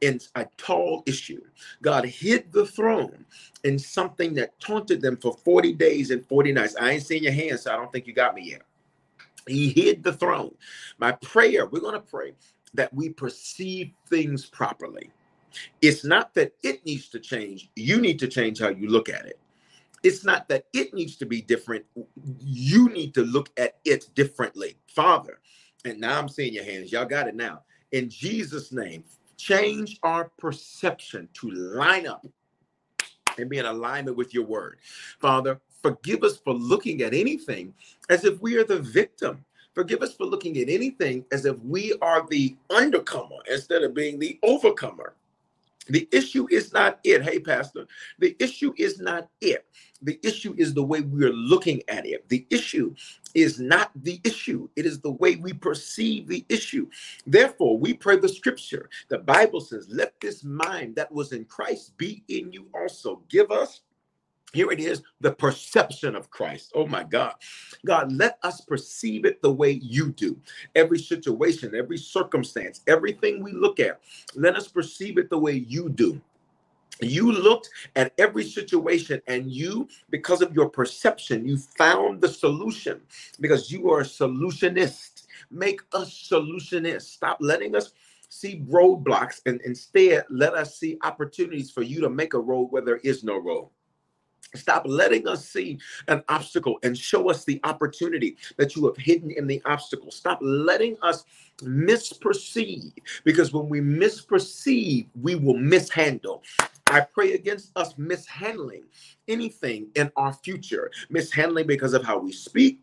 [SPEAKER 1] in a tall issue. God hid the throne in something that taunted them for 40 days and 40 nights. I ain't seen your hands, so I don't think you got me yet. He hid the throne. My prayer, we're going to pray that we perceive things properly. It's not that it needs to change. You need to change how you look at it. It's not that it needs to be different. You need to look at it differently. Father, and now I'm seeing your hands. Y'all got it now. In Jesus' name, change our perception to line up and be in alignment with your word. Father, forgive us for looking at anything as if we are the victim. Forgive us for looking at anything as if we are the undercomer instead of being the overcomer. The issue is not it. Hey, Pastor, the issue is not it. The issue is the way we are looking at it. The issue is not the issue, it is the way we perceive the issue. Therefore, we pray the scripture. The Bible says, Let this mind that was in Christ be in you also. Give us here it is the perception of Christ. Oh my God. God, let us perceive it the way you do. Every situation, every circumstance, everything we look at, let us perceive it the way you do. you looked at every situation and you because of your perception you found the solution because you are a solutionist make us solutionists stop letting us see roadblocks and instead let us see opportunities for you to make a road where there is no road Stop letting us see an obstacle and show us the opportunity that you have hidden in the obstacle. Stop letting us misperceive because when we misperceive, we will mishandle. I pray against us mishandling anything in our future, mishandling because of how we speak,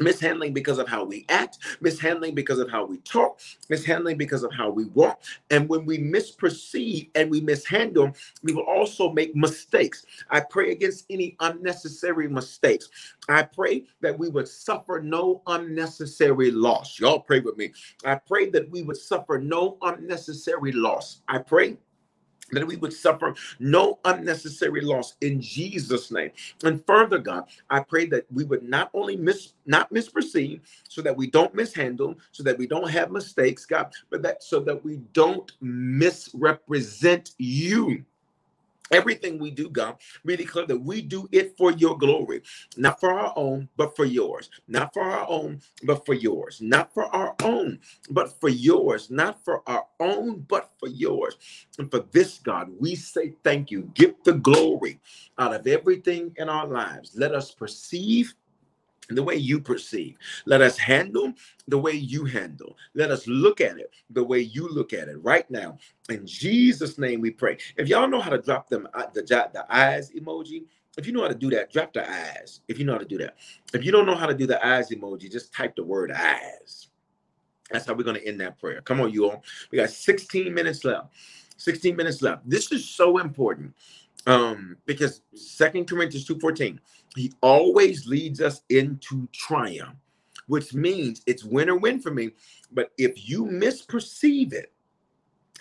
[SPEAKER 1] mishandling because of how we act, mishandling because of how we talk, mishandling because of how we walk. And when we misperceive and we mishandle, we will also make mistakes. I pray against any unnecessary mistakes. I pray that we would suffer no unnecessary loss. Y'all pray with me. I pray that we would suffer no unnecessary loss. I pray that we would suffer no unnecessary loss in Jesus' name. And further, God, I pray that we would not only miss not misperceive, so that we don't mishandle, so that we don't have mistakes, God, but that so that we don't misrepresent you Everything we do, God, we declare that we do it for your glory, not for our own, but for yours. Not for our own, but for yours. Not for our own, but for yours. Not for our own, but for yours. And for this, God, we say thank you. Get the glory out of everything in our lives. Let us perceive the way you perceive. Let us handle the way you handle. Let us look at it the way you look at it right now. In Jesus' name we pray. If y'all know how to drop them uh, the, the eyes emoji, if you know how to do that, drop the eyes. If you know how to do that. If you don't know how to do the eyes emoji, just type the word eyes. That's how we're going to end that prayer. Come on, you all. We got 16 minutes left. 16 minutes left. This is so important um, because Second Corinthians 2.14 he always leads us into triumph, which means it's win or win for me. But if you misperceive it,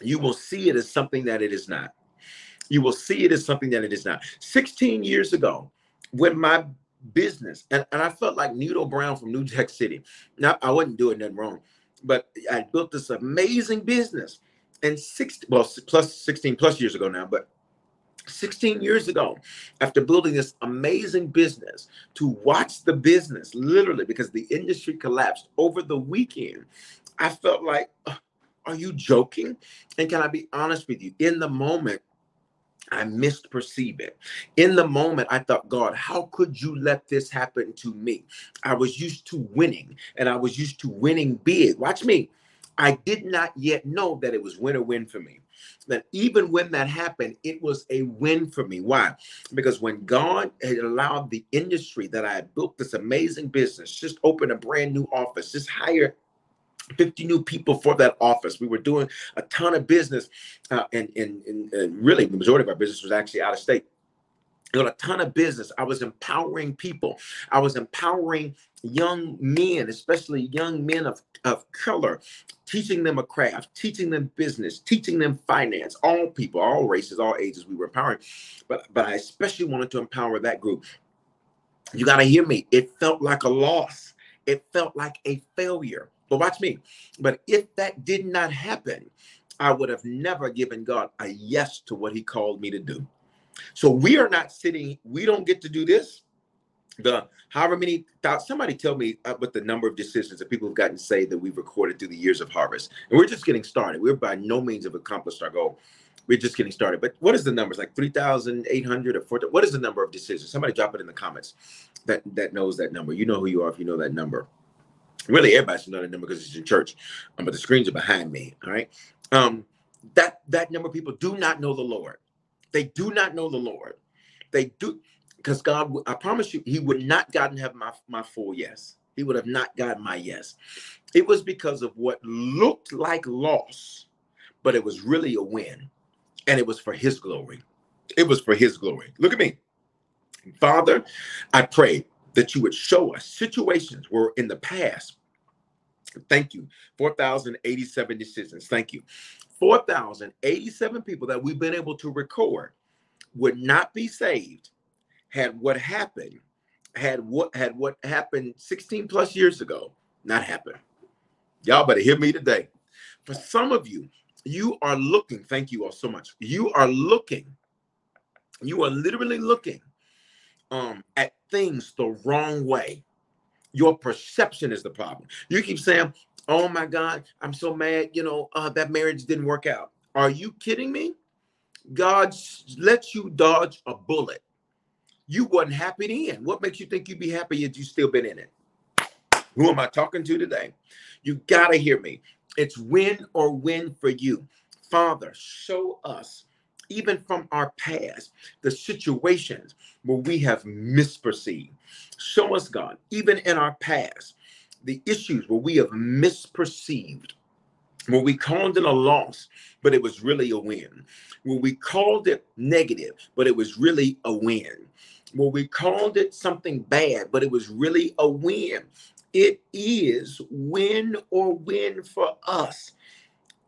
[SPEAKER 1] you will see it as something that it is not. You will see it as something that it is not. 16 years ago, when my business, and, and I felt like Nino Brown from New Jack City. Now, I wasn't doing nothing wrong, but I built this amazing business. And six, well, plus 16 plus years ago now, but 16 years ago, after building this amazing business, to watch the business literally because the industry collapsed over the weekend, I felt like, are you joking? And can I be honest with you? In the moment, I misperceive it. In the moment, I thought, God, how could you let this happen to me? I was used to winning and I was used to winning big. Watch me. I did not yet know that it was win or win for me that even when that happened, it was a win for me. Why? Because when God had allowed the industry that I had built this amazing business, just open a brand new office, just hire 50 new people for that office. We were doing a ton of business, uh, and, and, and really the majority of our business was actually out of state got a ton of business. I was empowering people. I was empowering young men, especially young men of, of color, teaching them a craft, teaching them business, teaching them finance, all people, all races, all ages, we were empowering. But but I especially wanted to empower that group. You got to hear me. It felt like a loss. It felt like a failure. But watch me. But if that did not happen, I would have never given God a yes to what he called me to do. So we are not sitting, we don't get to do this. The however many somebody tell me uh, what the number of decisions that people have gotten to say that we've recorded through the years of harvest. And we're just getting started. We're by no means have accomplished our goal. We're just getting started. But what is the numbers? Like 3,800 or 4? What is the number of decisions? Somebody drop it in the comments that, that knows that number. You know who you are if you know that number. Really, everybody should know that number because it's in church. Um, but the screens are behind me. All right. Um, that that number of people do not know the Lord. They do not know the Lord. They do because God, I promise you, He would not gotten have my my full yes. He would have not gotten my yes. It was because of what looked like loss, but it was really a win, and it was for His glory. It was for His glory. Look at me, Father. I pray that you would show us situations where in the past. Thank you. 4,087 decisions. Thank you. 4,087 people that we've been able to record would not be saved had what happened had what had what happened 16 plus years ago not happened. Y'all better hear me today. For some of you, you are looking, thank you all so much. You are looking You are literally looking um, at things the wrong way. Your perception is the problem. You keep saying, "Oh my God, I'm so mad." You know uh, that marriage didn't work out. Are you kidding me? God lets you dodge a bullet. You wasn't happy then. What makes you think you'd be happy if you still been in it? Who am I talking to today? You gotta hear me. It's win or win for you. Father, show us, even from our past, the situations where we have misperceived. Show us, God, even in our past, the issues where we have misperceived, where we called it a loss, but it was really a win. Where we called it negative, but it was really a win. Where we called it something bad, but it was really a win. It is win or win for us.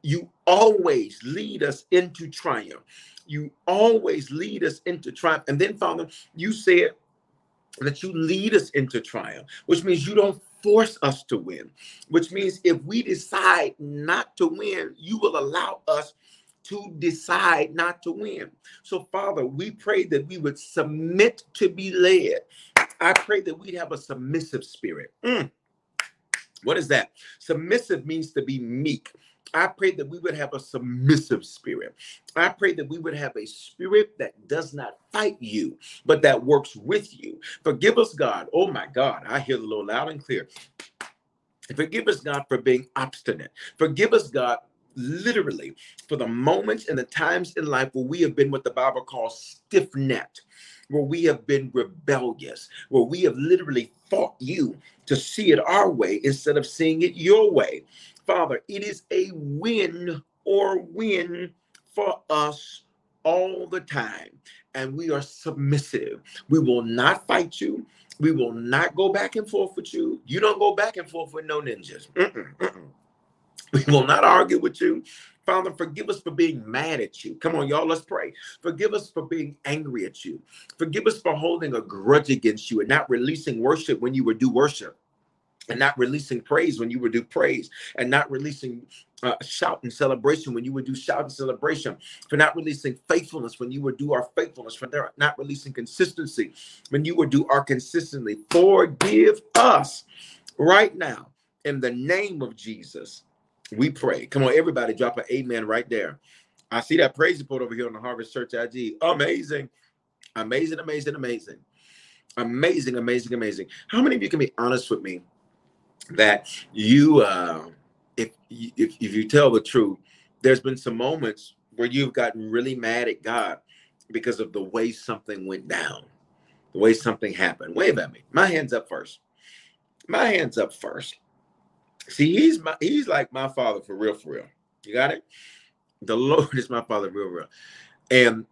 [SPEAKER 1] You always lead us into triumph. You always lead us into triumph. And then, Father, you said that you lead us into triumph, which means you don't force us to win, which means if we decide not to win, you will allow us to decide not to win. So, Father, we pray that we would submit to be led. I pray that we'd have a submissive spirit. Mm. What is that? Submissive means to be meek. I pray that we would have a submissive spirit. I pray that we would have a spirit that does not fight you, but that works with you. Forgive us, God. Oh my God, I hear the Lord loud and clear. Forgive us, God, for being obstinate. Forgive us, God, literally for the moments and the times in life where we have been what the Bible calls stiff necked, where we have been rebellious, where we have literally fought you to see it our way instead of seeing it your way. Father, it is a win or win for us all the time. And we are submissive. We will not fight you. We will not go back and forth with you. You don't go back and forth with no ninjas. Mm-mm, mm-mm. We will not argue with you. Father, forgive us for being mad at you. Come on, y'all, let's pray. Forgive us for being angry at you. Forgive us for holding a grudge against you and not releasing worship when you would do worship and not releasing praise when you would do praise, and not releasing uh, shout and celebration when you would do shout and celebration, for not releasing faithfulness when you would do our faithfulness, for not releasing consistency when you would do our consistently. Forgive us right now in the name of Jesus. We pray. Come on, everybody, drop an amen right there. I see that praise report over here on the Harvest Church IG. Amazing, amazing, amazing, amazing, amazing, amazing, amazing. How many of you can be honest with me? That you uh, if, if if you tell the truth there's been some moments where you've gotten really mad at god because of the way something went down the way something happened. Wave at me. My hands up first. My hands up first. See he's my he's like my father for real for real. You got it? The lord is my father real real. And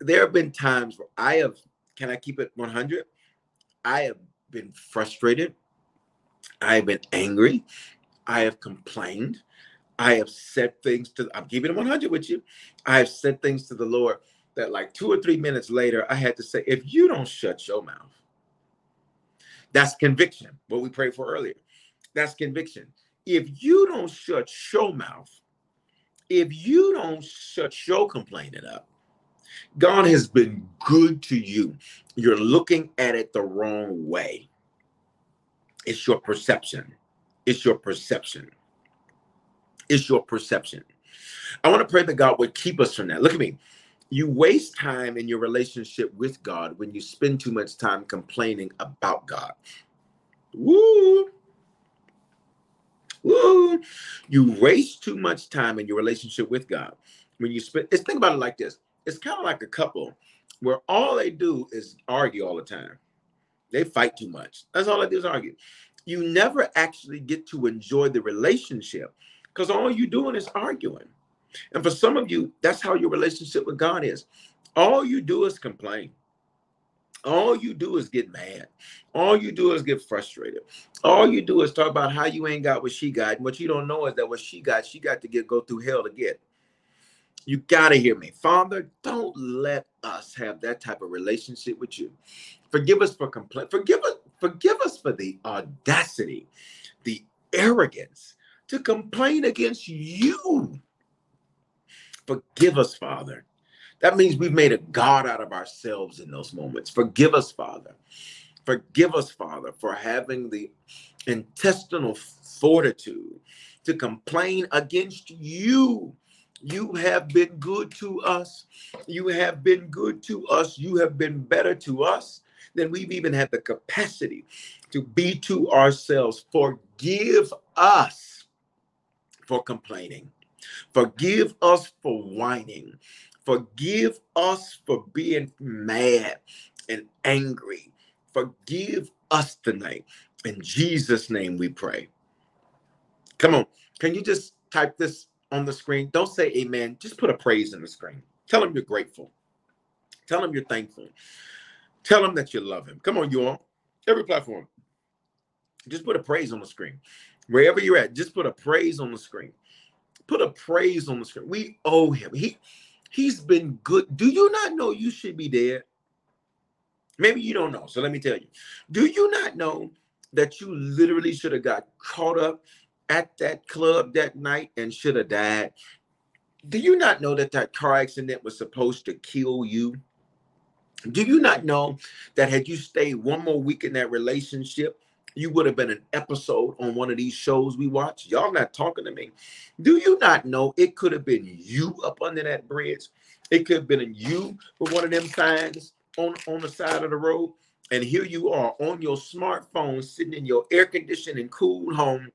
[SPEAKER 1] there have been times where i have can i keep it 100 i have been frustrated I have been angry. I have complained. I have said things to, I'm keeping it 100 with you. I have said things to the Lord that, like two or three minutes later, I had to say, if you don't shut your mouth, that's conviction, what we prayed for earlier. That's conviction. If you don't shut your mouth, if you don't shut your complaining up, God has been good to you. You're looking at it the wrong way. It's your perception. It's your perception. It's your perception. I want to pray that God would keep us from that. Look at me. You waste time in your relationship with God when you spend too much time complaining about God. Woo! Woo! You waste too much time in your relationship with God when you spend. Let's think about it like this. It's kind of like a couple where all they do is argue all the time. They fight too much. That's all I do is argue. You never actually get to enjoy the relationship because all you're doing is arguing. And for some of you, that's how your relationship with God is. All you do is complain. All you do is get mad. All you do is get frustrated. All you do is talk about how you ain't got what she got. And what you don't know is that what she got, she got to get go through hell to get. You got to hear me. Father, don't let us have that type of relationship with you. Forgive us for complaint. Forgive us, forgive us for the audacity, the arrogance to complain against you. Forgive us, Father, That means we've made a God out of ourselves in those moments. Forgive us, Father. Forgive us, Father, for having the intestinal fortitude to complain against you. You have been good to us. You have been good to us. You have been better to us than we've even had the capacity to be to ourselves. Forgive us for complaining. Forgive us for whining. Forgive us for being mad and angry. Forgive us tonight. In Jesus' name we pray. Come on. Can you just type this on the screen? Don't say amen. Just put a praise in the screen. Tell them you're grateful. Tell them you're thankful. Tell him that you love him. Come on, you all. Every platform. Just put a praise on the screen. Wherever you're at, just put a praise on the screen. Put a praise on the screen. We owe him. He he's been good. Do you not know you should be dead? Maybe you don't know. So let me tell you. Do you not know that you literally should have got caught up at that club that night and should have died? Do you not know that that car accident was supposed to kill you? Do you not know that had you stayed one more week in that relationship, you would have been an episode on one of these shows we watch? Y'all not talking to me. Do you not know it could have been you up under that bridge? It could have been you with one of them signs on, on the side of the road. And here you are on your smartphone, sitting in your air conditioned and cool home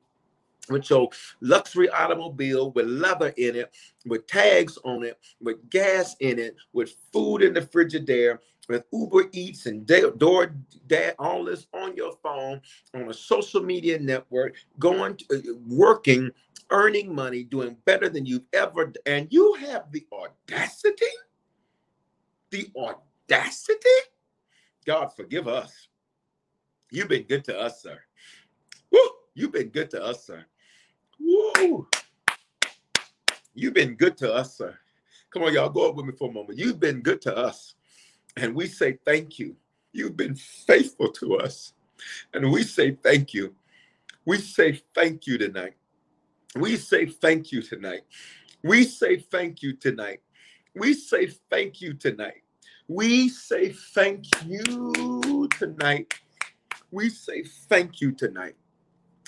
[SPEAKER 1] with your luxury automobile with leather in it, with tags on it, with gas in it, with food in the Frigidaire, with Uber Eats and Door Dad, all this on your phone, on a social media network, going to, uh, working, earning money, doing better than you've ever, and you have the audacity, the audacity. God forgive us. You've been good to us, sir. Woo! You've been good to us, sir. Woo! You've been good to us, sir. Come on, y'all, go up with me for a moment. You've been good to us. And we say thank you. You've been faithful to us. And we say thank you. We say thank you tonight. We say thank you tonight. We say thank you tonight. We say thank you tonight. We say thank you tonight. We say thank you tonight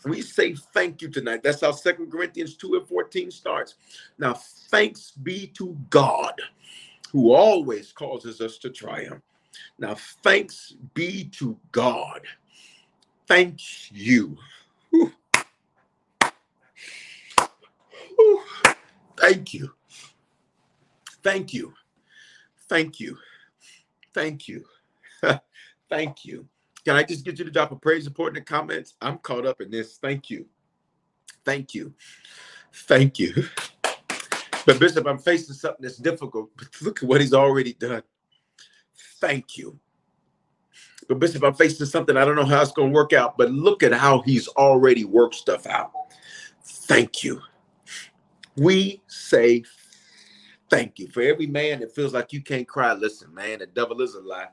[SPEAKER 1] we say thank you tonight. That's how Second Corinthians 2 and 14 starts. Now, thanks be to God who always causes us to triumph. Now, thanks be to God. Thank you. Thank you. Thank you. Thank you. Thank you. Thank you. Can I just get you to drop a praise report in the comments? I'm caught up in this. Thank you. Thank you. Thank you. But Bishop, I'm facing something that's difficult. But look at what he's already done. Thank you. But Bishop, I'm facing something I don't know how it's going to work out, but look at how he's already worked stuff out. Thank you. We say thank you. For every man that feels like you can't cry, listen, man, the devil is a lie.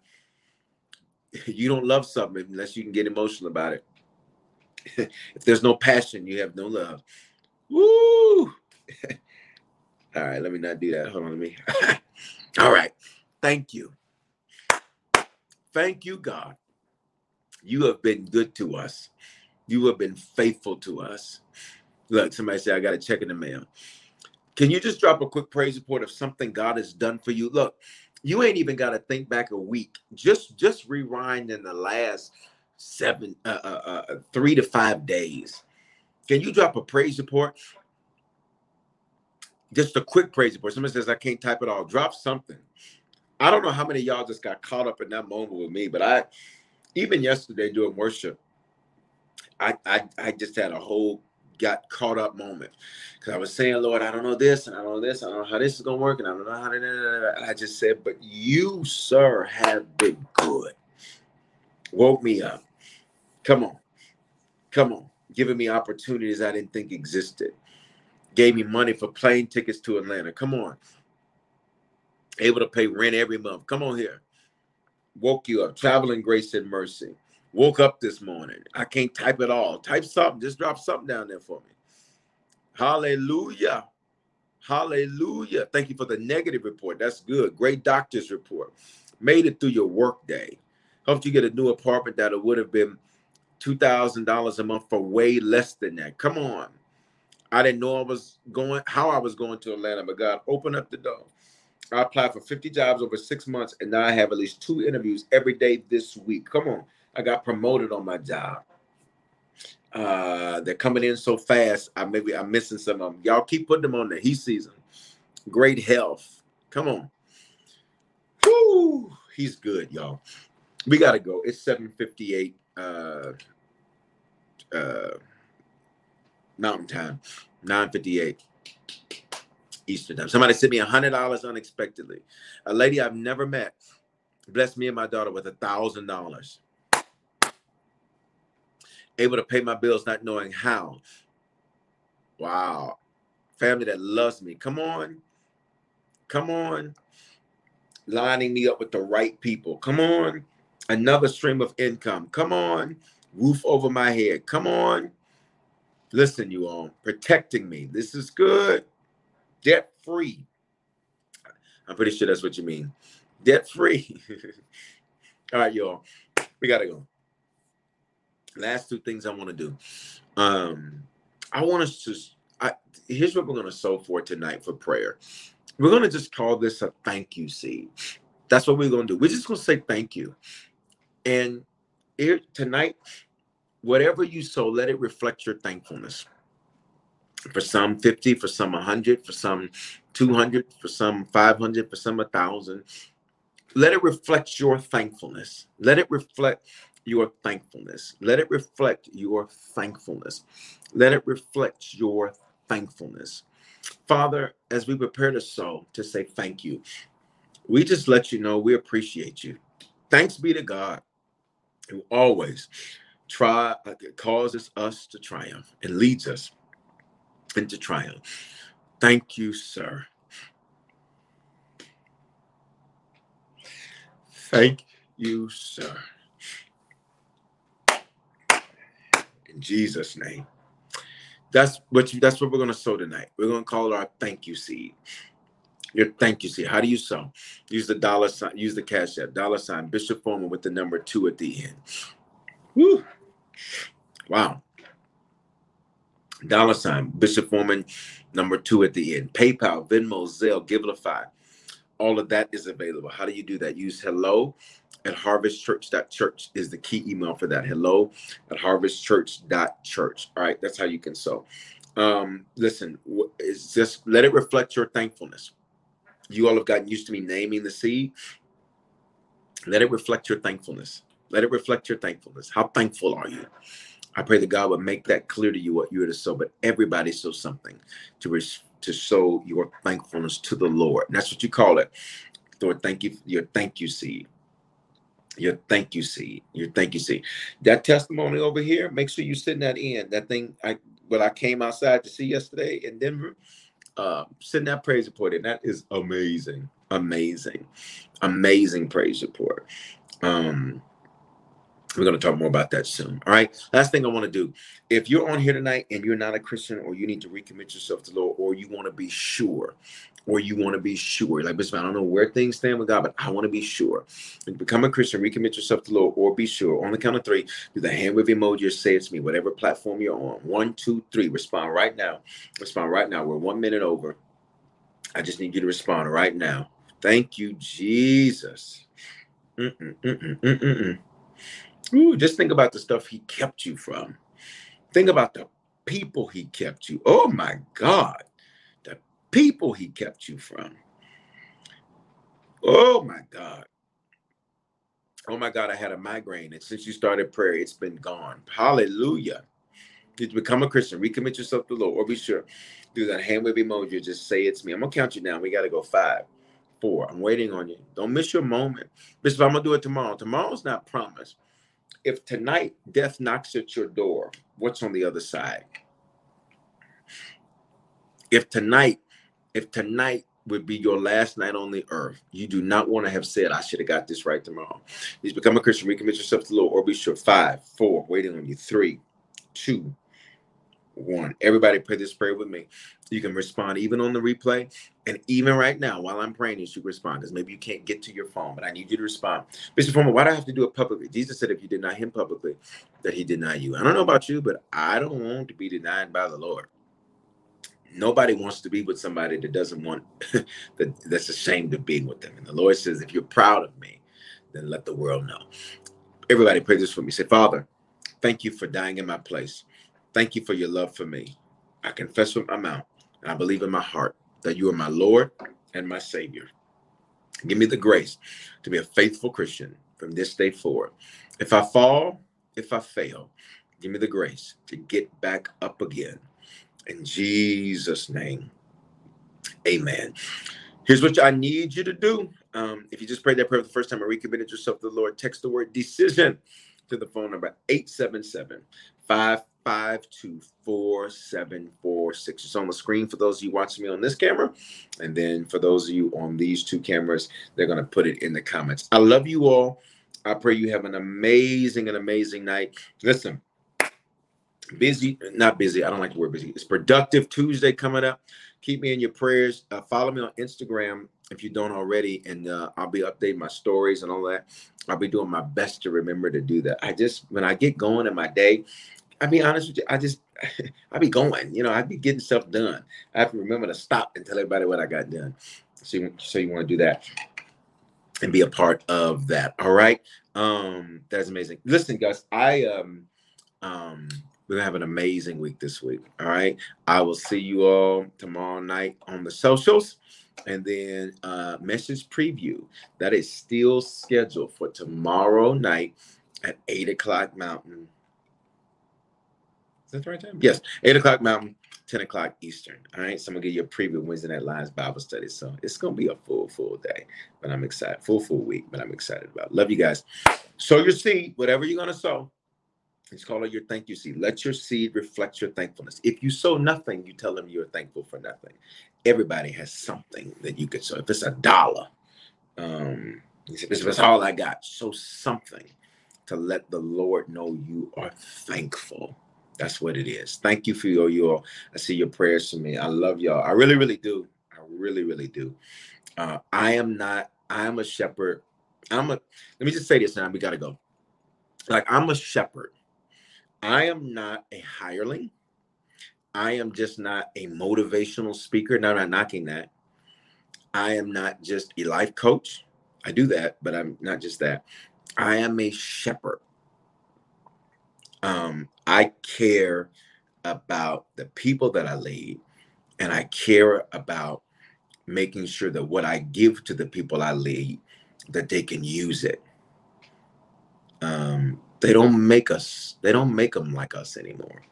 [SPEAKER 1] you don't love something unless you can get emotional about it. if there's no passion, you have no love. Woo! All right, let me not do that. Hold on, to me. All right. Thank you. Thank you, God. You have been good to us. You have been faithful to us. Look, somebody say, I got a check in the mail. Can you just drop a quick praise report of something God has done for you? Look, you ain't even got to think back a week. Just just rewind in the last seven, uh, uh, uh, three to five days. Can you drop a praise report? Just a quick praise report. Somebody says I can't type it all. Drop something. I don't know how many y'all just got caught up in that moment with me, but I even yesterday doing worship, I I, I just had a whole got caught up moment because I was saying, Lord, I don't know this and I don't know this. I don't know how this is to work and I don't know how to. And I just said, but you, sir, have been good. Woke me up. Come on. Come on. Giving me opportunities I didn't think existed. Gave me money for plane tickets to Atlanta. Come on. Able to pay rent every month. Come on here. Woke you up. Traveling grace and mercy Woke up this morning. I can't type it all. Type something. Just drop something down there for me. Hallelujah. Hallelujah. Thank you for the negative report. That's good. Great doctor's report. Made it through your work day. Helped you get a new apartment that would have been $2,000 a month for way less than that. Come on. I didn't know I was going, how I was going to Atlanta, but God opened up the door. I applied for 50 jobs over six months, and now I have at least two interviews every day this week. Come on. I got promoted on my job. Uh, they're coming in so fast. I maybe I'm missing some of them. Y'all keep putting them on there. He them. Great health. Come on. Whoo, he's good, y'all. We gotta go. It's 758 uh uh mountain time, 958 Eastern time. Somebody sent me hundred dollars unexpectedly. A lady I've never met blessed me and my daughter with a thousand dollars able to pay my bills not knowing how. Wow. Family that loves me. Come on. Come on. Lining me up with the right people. Come on. Another stream of income. Come on. Roof over my head. Come on. Listen, you all, protecting me. This is good. Debt free. I'm pretty sure that's what you mean. Debt free. all right, y'all. We got to go last two things I want to do. Um, I want us to. I, here's what we're going to sow for tonight for prayer. We're going to just call this a thank you seed. That's what we're going to do. We're just going to say thank you. And here tonight, whatever you sow, let it reflect your thankfulness. For some 50, for some 100, for some 200, for some 500, for some 1,000. Let it reflect your thankfulness. Let it reflect your thankfulness. Let it reflect your thankfulness. Let it reflect your thankfulness. Father, as we prepare to sow, to say thank you, we just let you know we appreciate you. Thanks be to God who always try causes us to triumph and leads us into triumph. Thank you, sir. Thank you, sir. in Jesus' name. That's what you, that's what we're gonna sow tonight. We're gonna call it our thank you seed. Your thank you seed. How do you sow? Use the dollar sign, use the cash app, dollar sign, Bishop Foreman with the number two at the end. Woo. Wow. Dollar sign, Bishop Foreman, number two at the end. PayPal, Venmo, Zelle, Givelify. All of that is available. How do you do that? Use hello at harvestchurch.church is the key email for that. Hello at harvestchurch.church. All right, that's how you can sow. Um, listen, just let it reflect your thankfulness. You all have gotten used to me naming the seed. Let it reflect your thankfulness. Let it reflect your thankfulness. How thankful are you? I pray that God would make that clear to you what you are to sow, but everybody sow something to res- to show your thankfulness to the Lord. And that's what you call it. Lord, thank you, your thank you seed. Your thank you seed. Your thank you seed. That testimony over here make sure you send that in. That thing i what i came outside to see yesterday in denver uh send that praise report in. That is amazing. Amazing. Amazing praise report. Um we're going to talk more about that soon. All right. Last thing I want to do if you're on here tonight and you're not a Christian or you need to recommit yourself to the Lord or you want to be sure, or you want to be sure, like I don't know where things stand with God, but I want to be sure. And become a Christian, recommit yourself to the Lord, or be sure. On the count of three, do the hand wave emoji or say it's me, whatever platform you're on. One, two, three. Respond right now. Respond right now. We're one minute over. I just need you to respond right now. Thank you, Jesus. Mm-mm, mm-mm, mm-mm, Just think about the stuff he kept you from. Think about the people he kept you. Oh my God, the people he kept you from. Oh my God. Oh my God, I had a migraine. And since you started prayer, it's been gone. Hallelujah. You become a Christian, recommit yourself to the Lord, or be sure. Do that hand wave emoji. Just say it's me. I'm gonna count you down. We gotta go five, four. I'm waiting on you. Don't miss your moment. Bishop, I'm gonna do it tomorrow. Tomorrow's not promised if tonight death knocks at your door, what's on the other side? If tonight, if tonight would be your last night on the earth, you do not want to have said, I should have got this right tomorrow. Please become a Christian, recommit yourself to the Lord, or be sure. Five, four, waiting on you. Three, two, one. Everybody pray this prayer with me. You can respond even on the replay. And even right now, while I'm praying, you should respond because maybe you can't get to your phone, but I need you to respond. Bishop Foreman, why do I have to do it publicly? Jesus said if you deny him publicly, that he deny you. I don't know about you, but I don't want to be denied by the Lord. Nobody wants to be with somebody that doesn't want that that's ashamed of being with them. And the Lord says, if you're proud of me, then let the world know. Everybody pray this for me. Say, Father, thank you for dying in my place. Thank you for your love for me. I confess with my mouth and I believe in my heart that you are my Lord and my Savior. Give me the grace to be a faithful Christian from this day forward. If I fall, if I fail, give me the grace to get back up again. In Jesus' name, amen. Here's what I need you to do. Um, if you just prayed that prayer for the first time and recommitted yourself to the Lord, text the word decision to the phone number 877 5524746. It's on the screen for those of you watching me on this camera. And then for those of you on these two cameras, they're to put it in the comments. I love you all. I pray you have an amazing and amazing night. Listen, busy, not busy. I don't like the word busy. It's productive Tuesday coming up. Keep me in your prayers. Uh, follow me on Instagram if you don't already, and uh, I'll be updating my stories and all that. I'll be doing my best to remember to do that. I just, when I get going in my day, I'll be honest with you, I just, I be going, you know, I be getting stuff done. I have to remember to stop and tell everybody what I got done. So you, so you want to do that and be a part of that. All right. Um, that's amazing. Listen, guys, I, um, um, we're gonna have an amazing week this week. All right. I will see you all tomorrow night on the socials and then uh, message preview that is still scheduled for tomorrow night at eight o'clock Mountain. That the right time? Yes, eight o'clock Mountain, ten o'clock Eastern. All right, so I'm gonna give you a preview Wednesday Night Lions Bible study. So it's gonna be a full, full day, but I'm excited. Full, full week, but I'm excited about. Love you guys. Sow your seed, whatever you're gonna sow. It's called your thank you seed. Let your seed reflect your thankfulness. If you sow nothing, you tell them you're thankful for nothing everybody has something that you could. sow. if it's a dollar, um, if it's all I got, so something to let the Lord know you are thankful. That's what it is. Thank you for your you all. I see your prayers for me. I love y'all. I really, really do. I really, really do. Uh, I am not. I am a shepherd. I'm a. Let me just say this now. We gotta go. Like I'm a shepherd. I am not a hireling. I am just not a motivational speaker. Now, I'm not knocking that. I am not just a life coach. I do that, but I'm not just that. I am a shepherd. Um, I care about the people that I lead, and I care about making sure that what I give to the people I lead, that they can use it. Um, they don't make us. They don't make them like us anymore.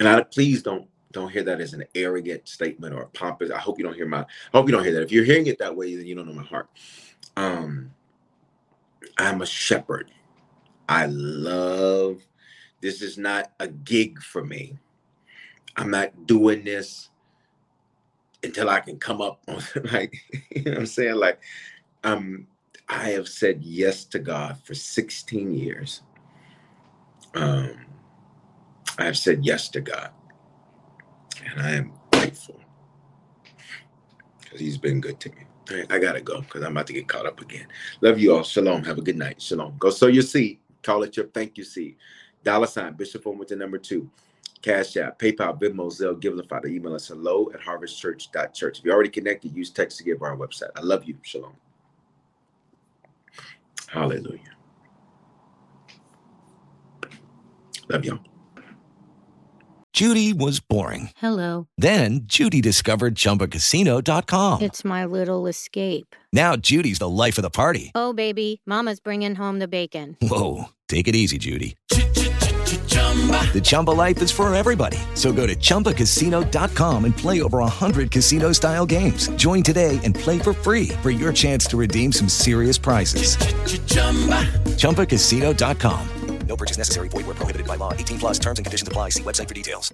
[SPEAKER 1] And I please don't don't hear that as an arrogant statement or a pompous. I hope you don't hear my. I hope you don't hear that. If you're hearing it that way, then you don't know my heart. Um, I'm a shepherd. I love. This is not a gig for me. I'm not doing this until I can come up on like you know what I'm saying like um I have said yes to God for 16 years. Um I have said yes to God and I am grateful because he's been good to me. All right, I gotta go because I'm about to get caught up again. Love you all. Shalom. Have a good night. Shalom. Go sow your seed. Call it your thank you seed. Dollar sign Bishop Foreman with the number two. Cash App, PayPal, Venmo, Zelle, Givelify. The email us hello at harvestchurch.church. If you're already connected, use text to give our website. I love you. Shalom. Hallelujah. Love y'all.
[SPEAKER 2] Judy was boring.
[SPEAKER 3] Hello.
[SPEAKER 2] Then Judy discovered ChumbaCasino.com.
[SPEAKER 3] It's my little escape.
[SPEAKER 2] Now Judy's the life of the party.
[SPEAKER 3] Oh, baby, Mama's bringing home the bacon.
[SPEAKER 2] Whoa, take it easy, Judy. The Chumba life is for everybody. So go to ChumbaCasino.com and play over 100 casino style games. Join today and play for free for your chance to redeem some serious prizes. ChumbaCasino.com. No purchase necessary. Void where prohibited by law. 18 plus terms and conditions apply. See website for details.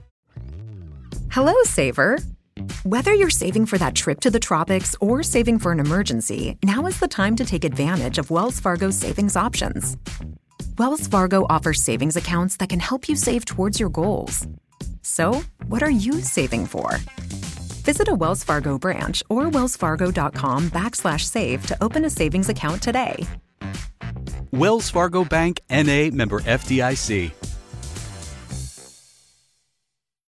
[SPEAKER 4] Hello, Saver. Whether you're saving for that trip to the tropics or saving for an emergency, now is the time to take advantage of Wells Fargo's savings options. Wells Fargo offers savings accounts that can help you save towards your goals. So, What are you saving for? Visit a Wells Fargo branch or wellsfargo.com backslash save to open a savings account today.
[SPEAKER 5] Wells Fargo Bank NA member FDIC.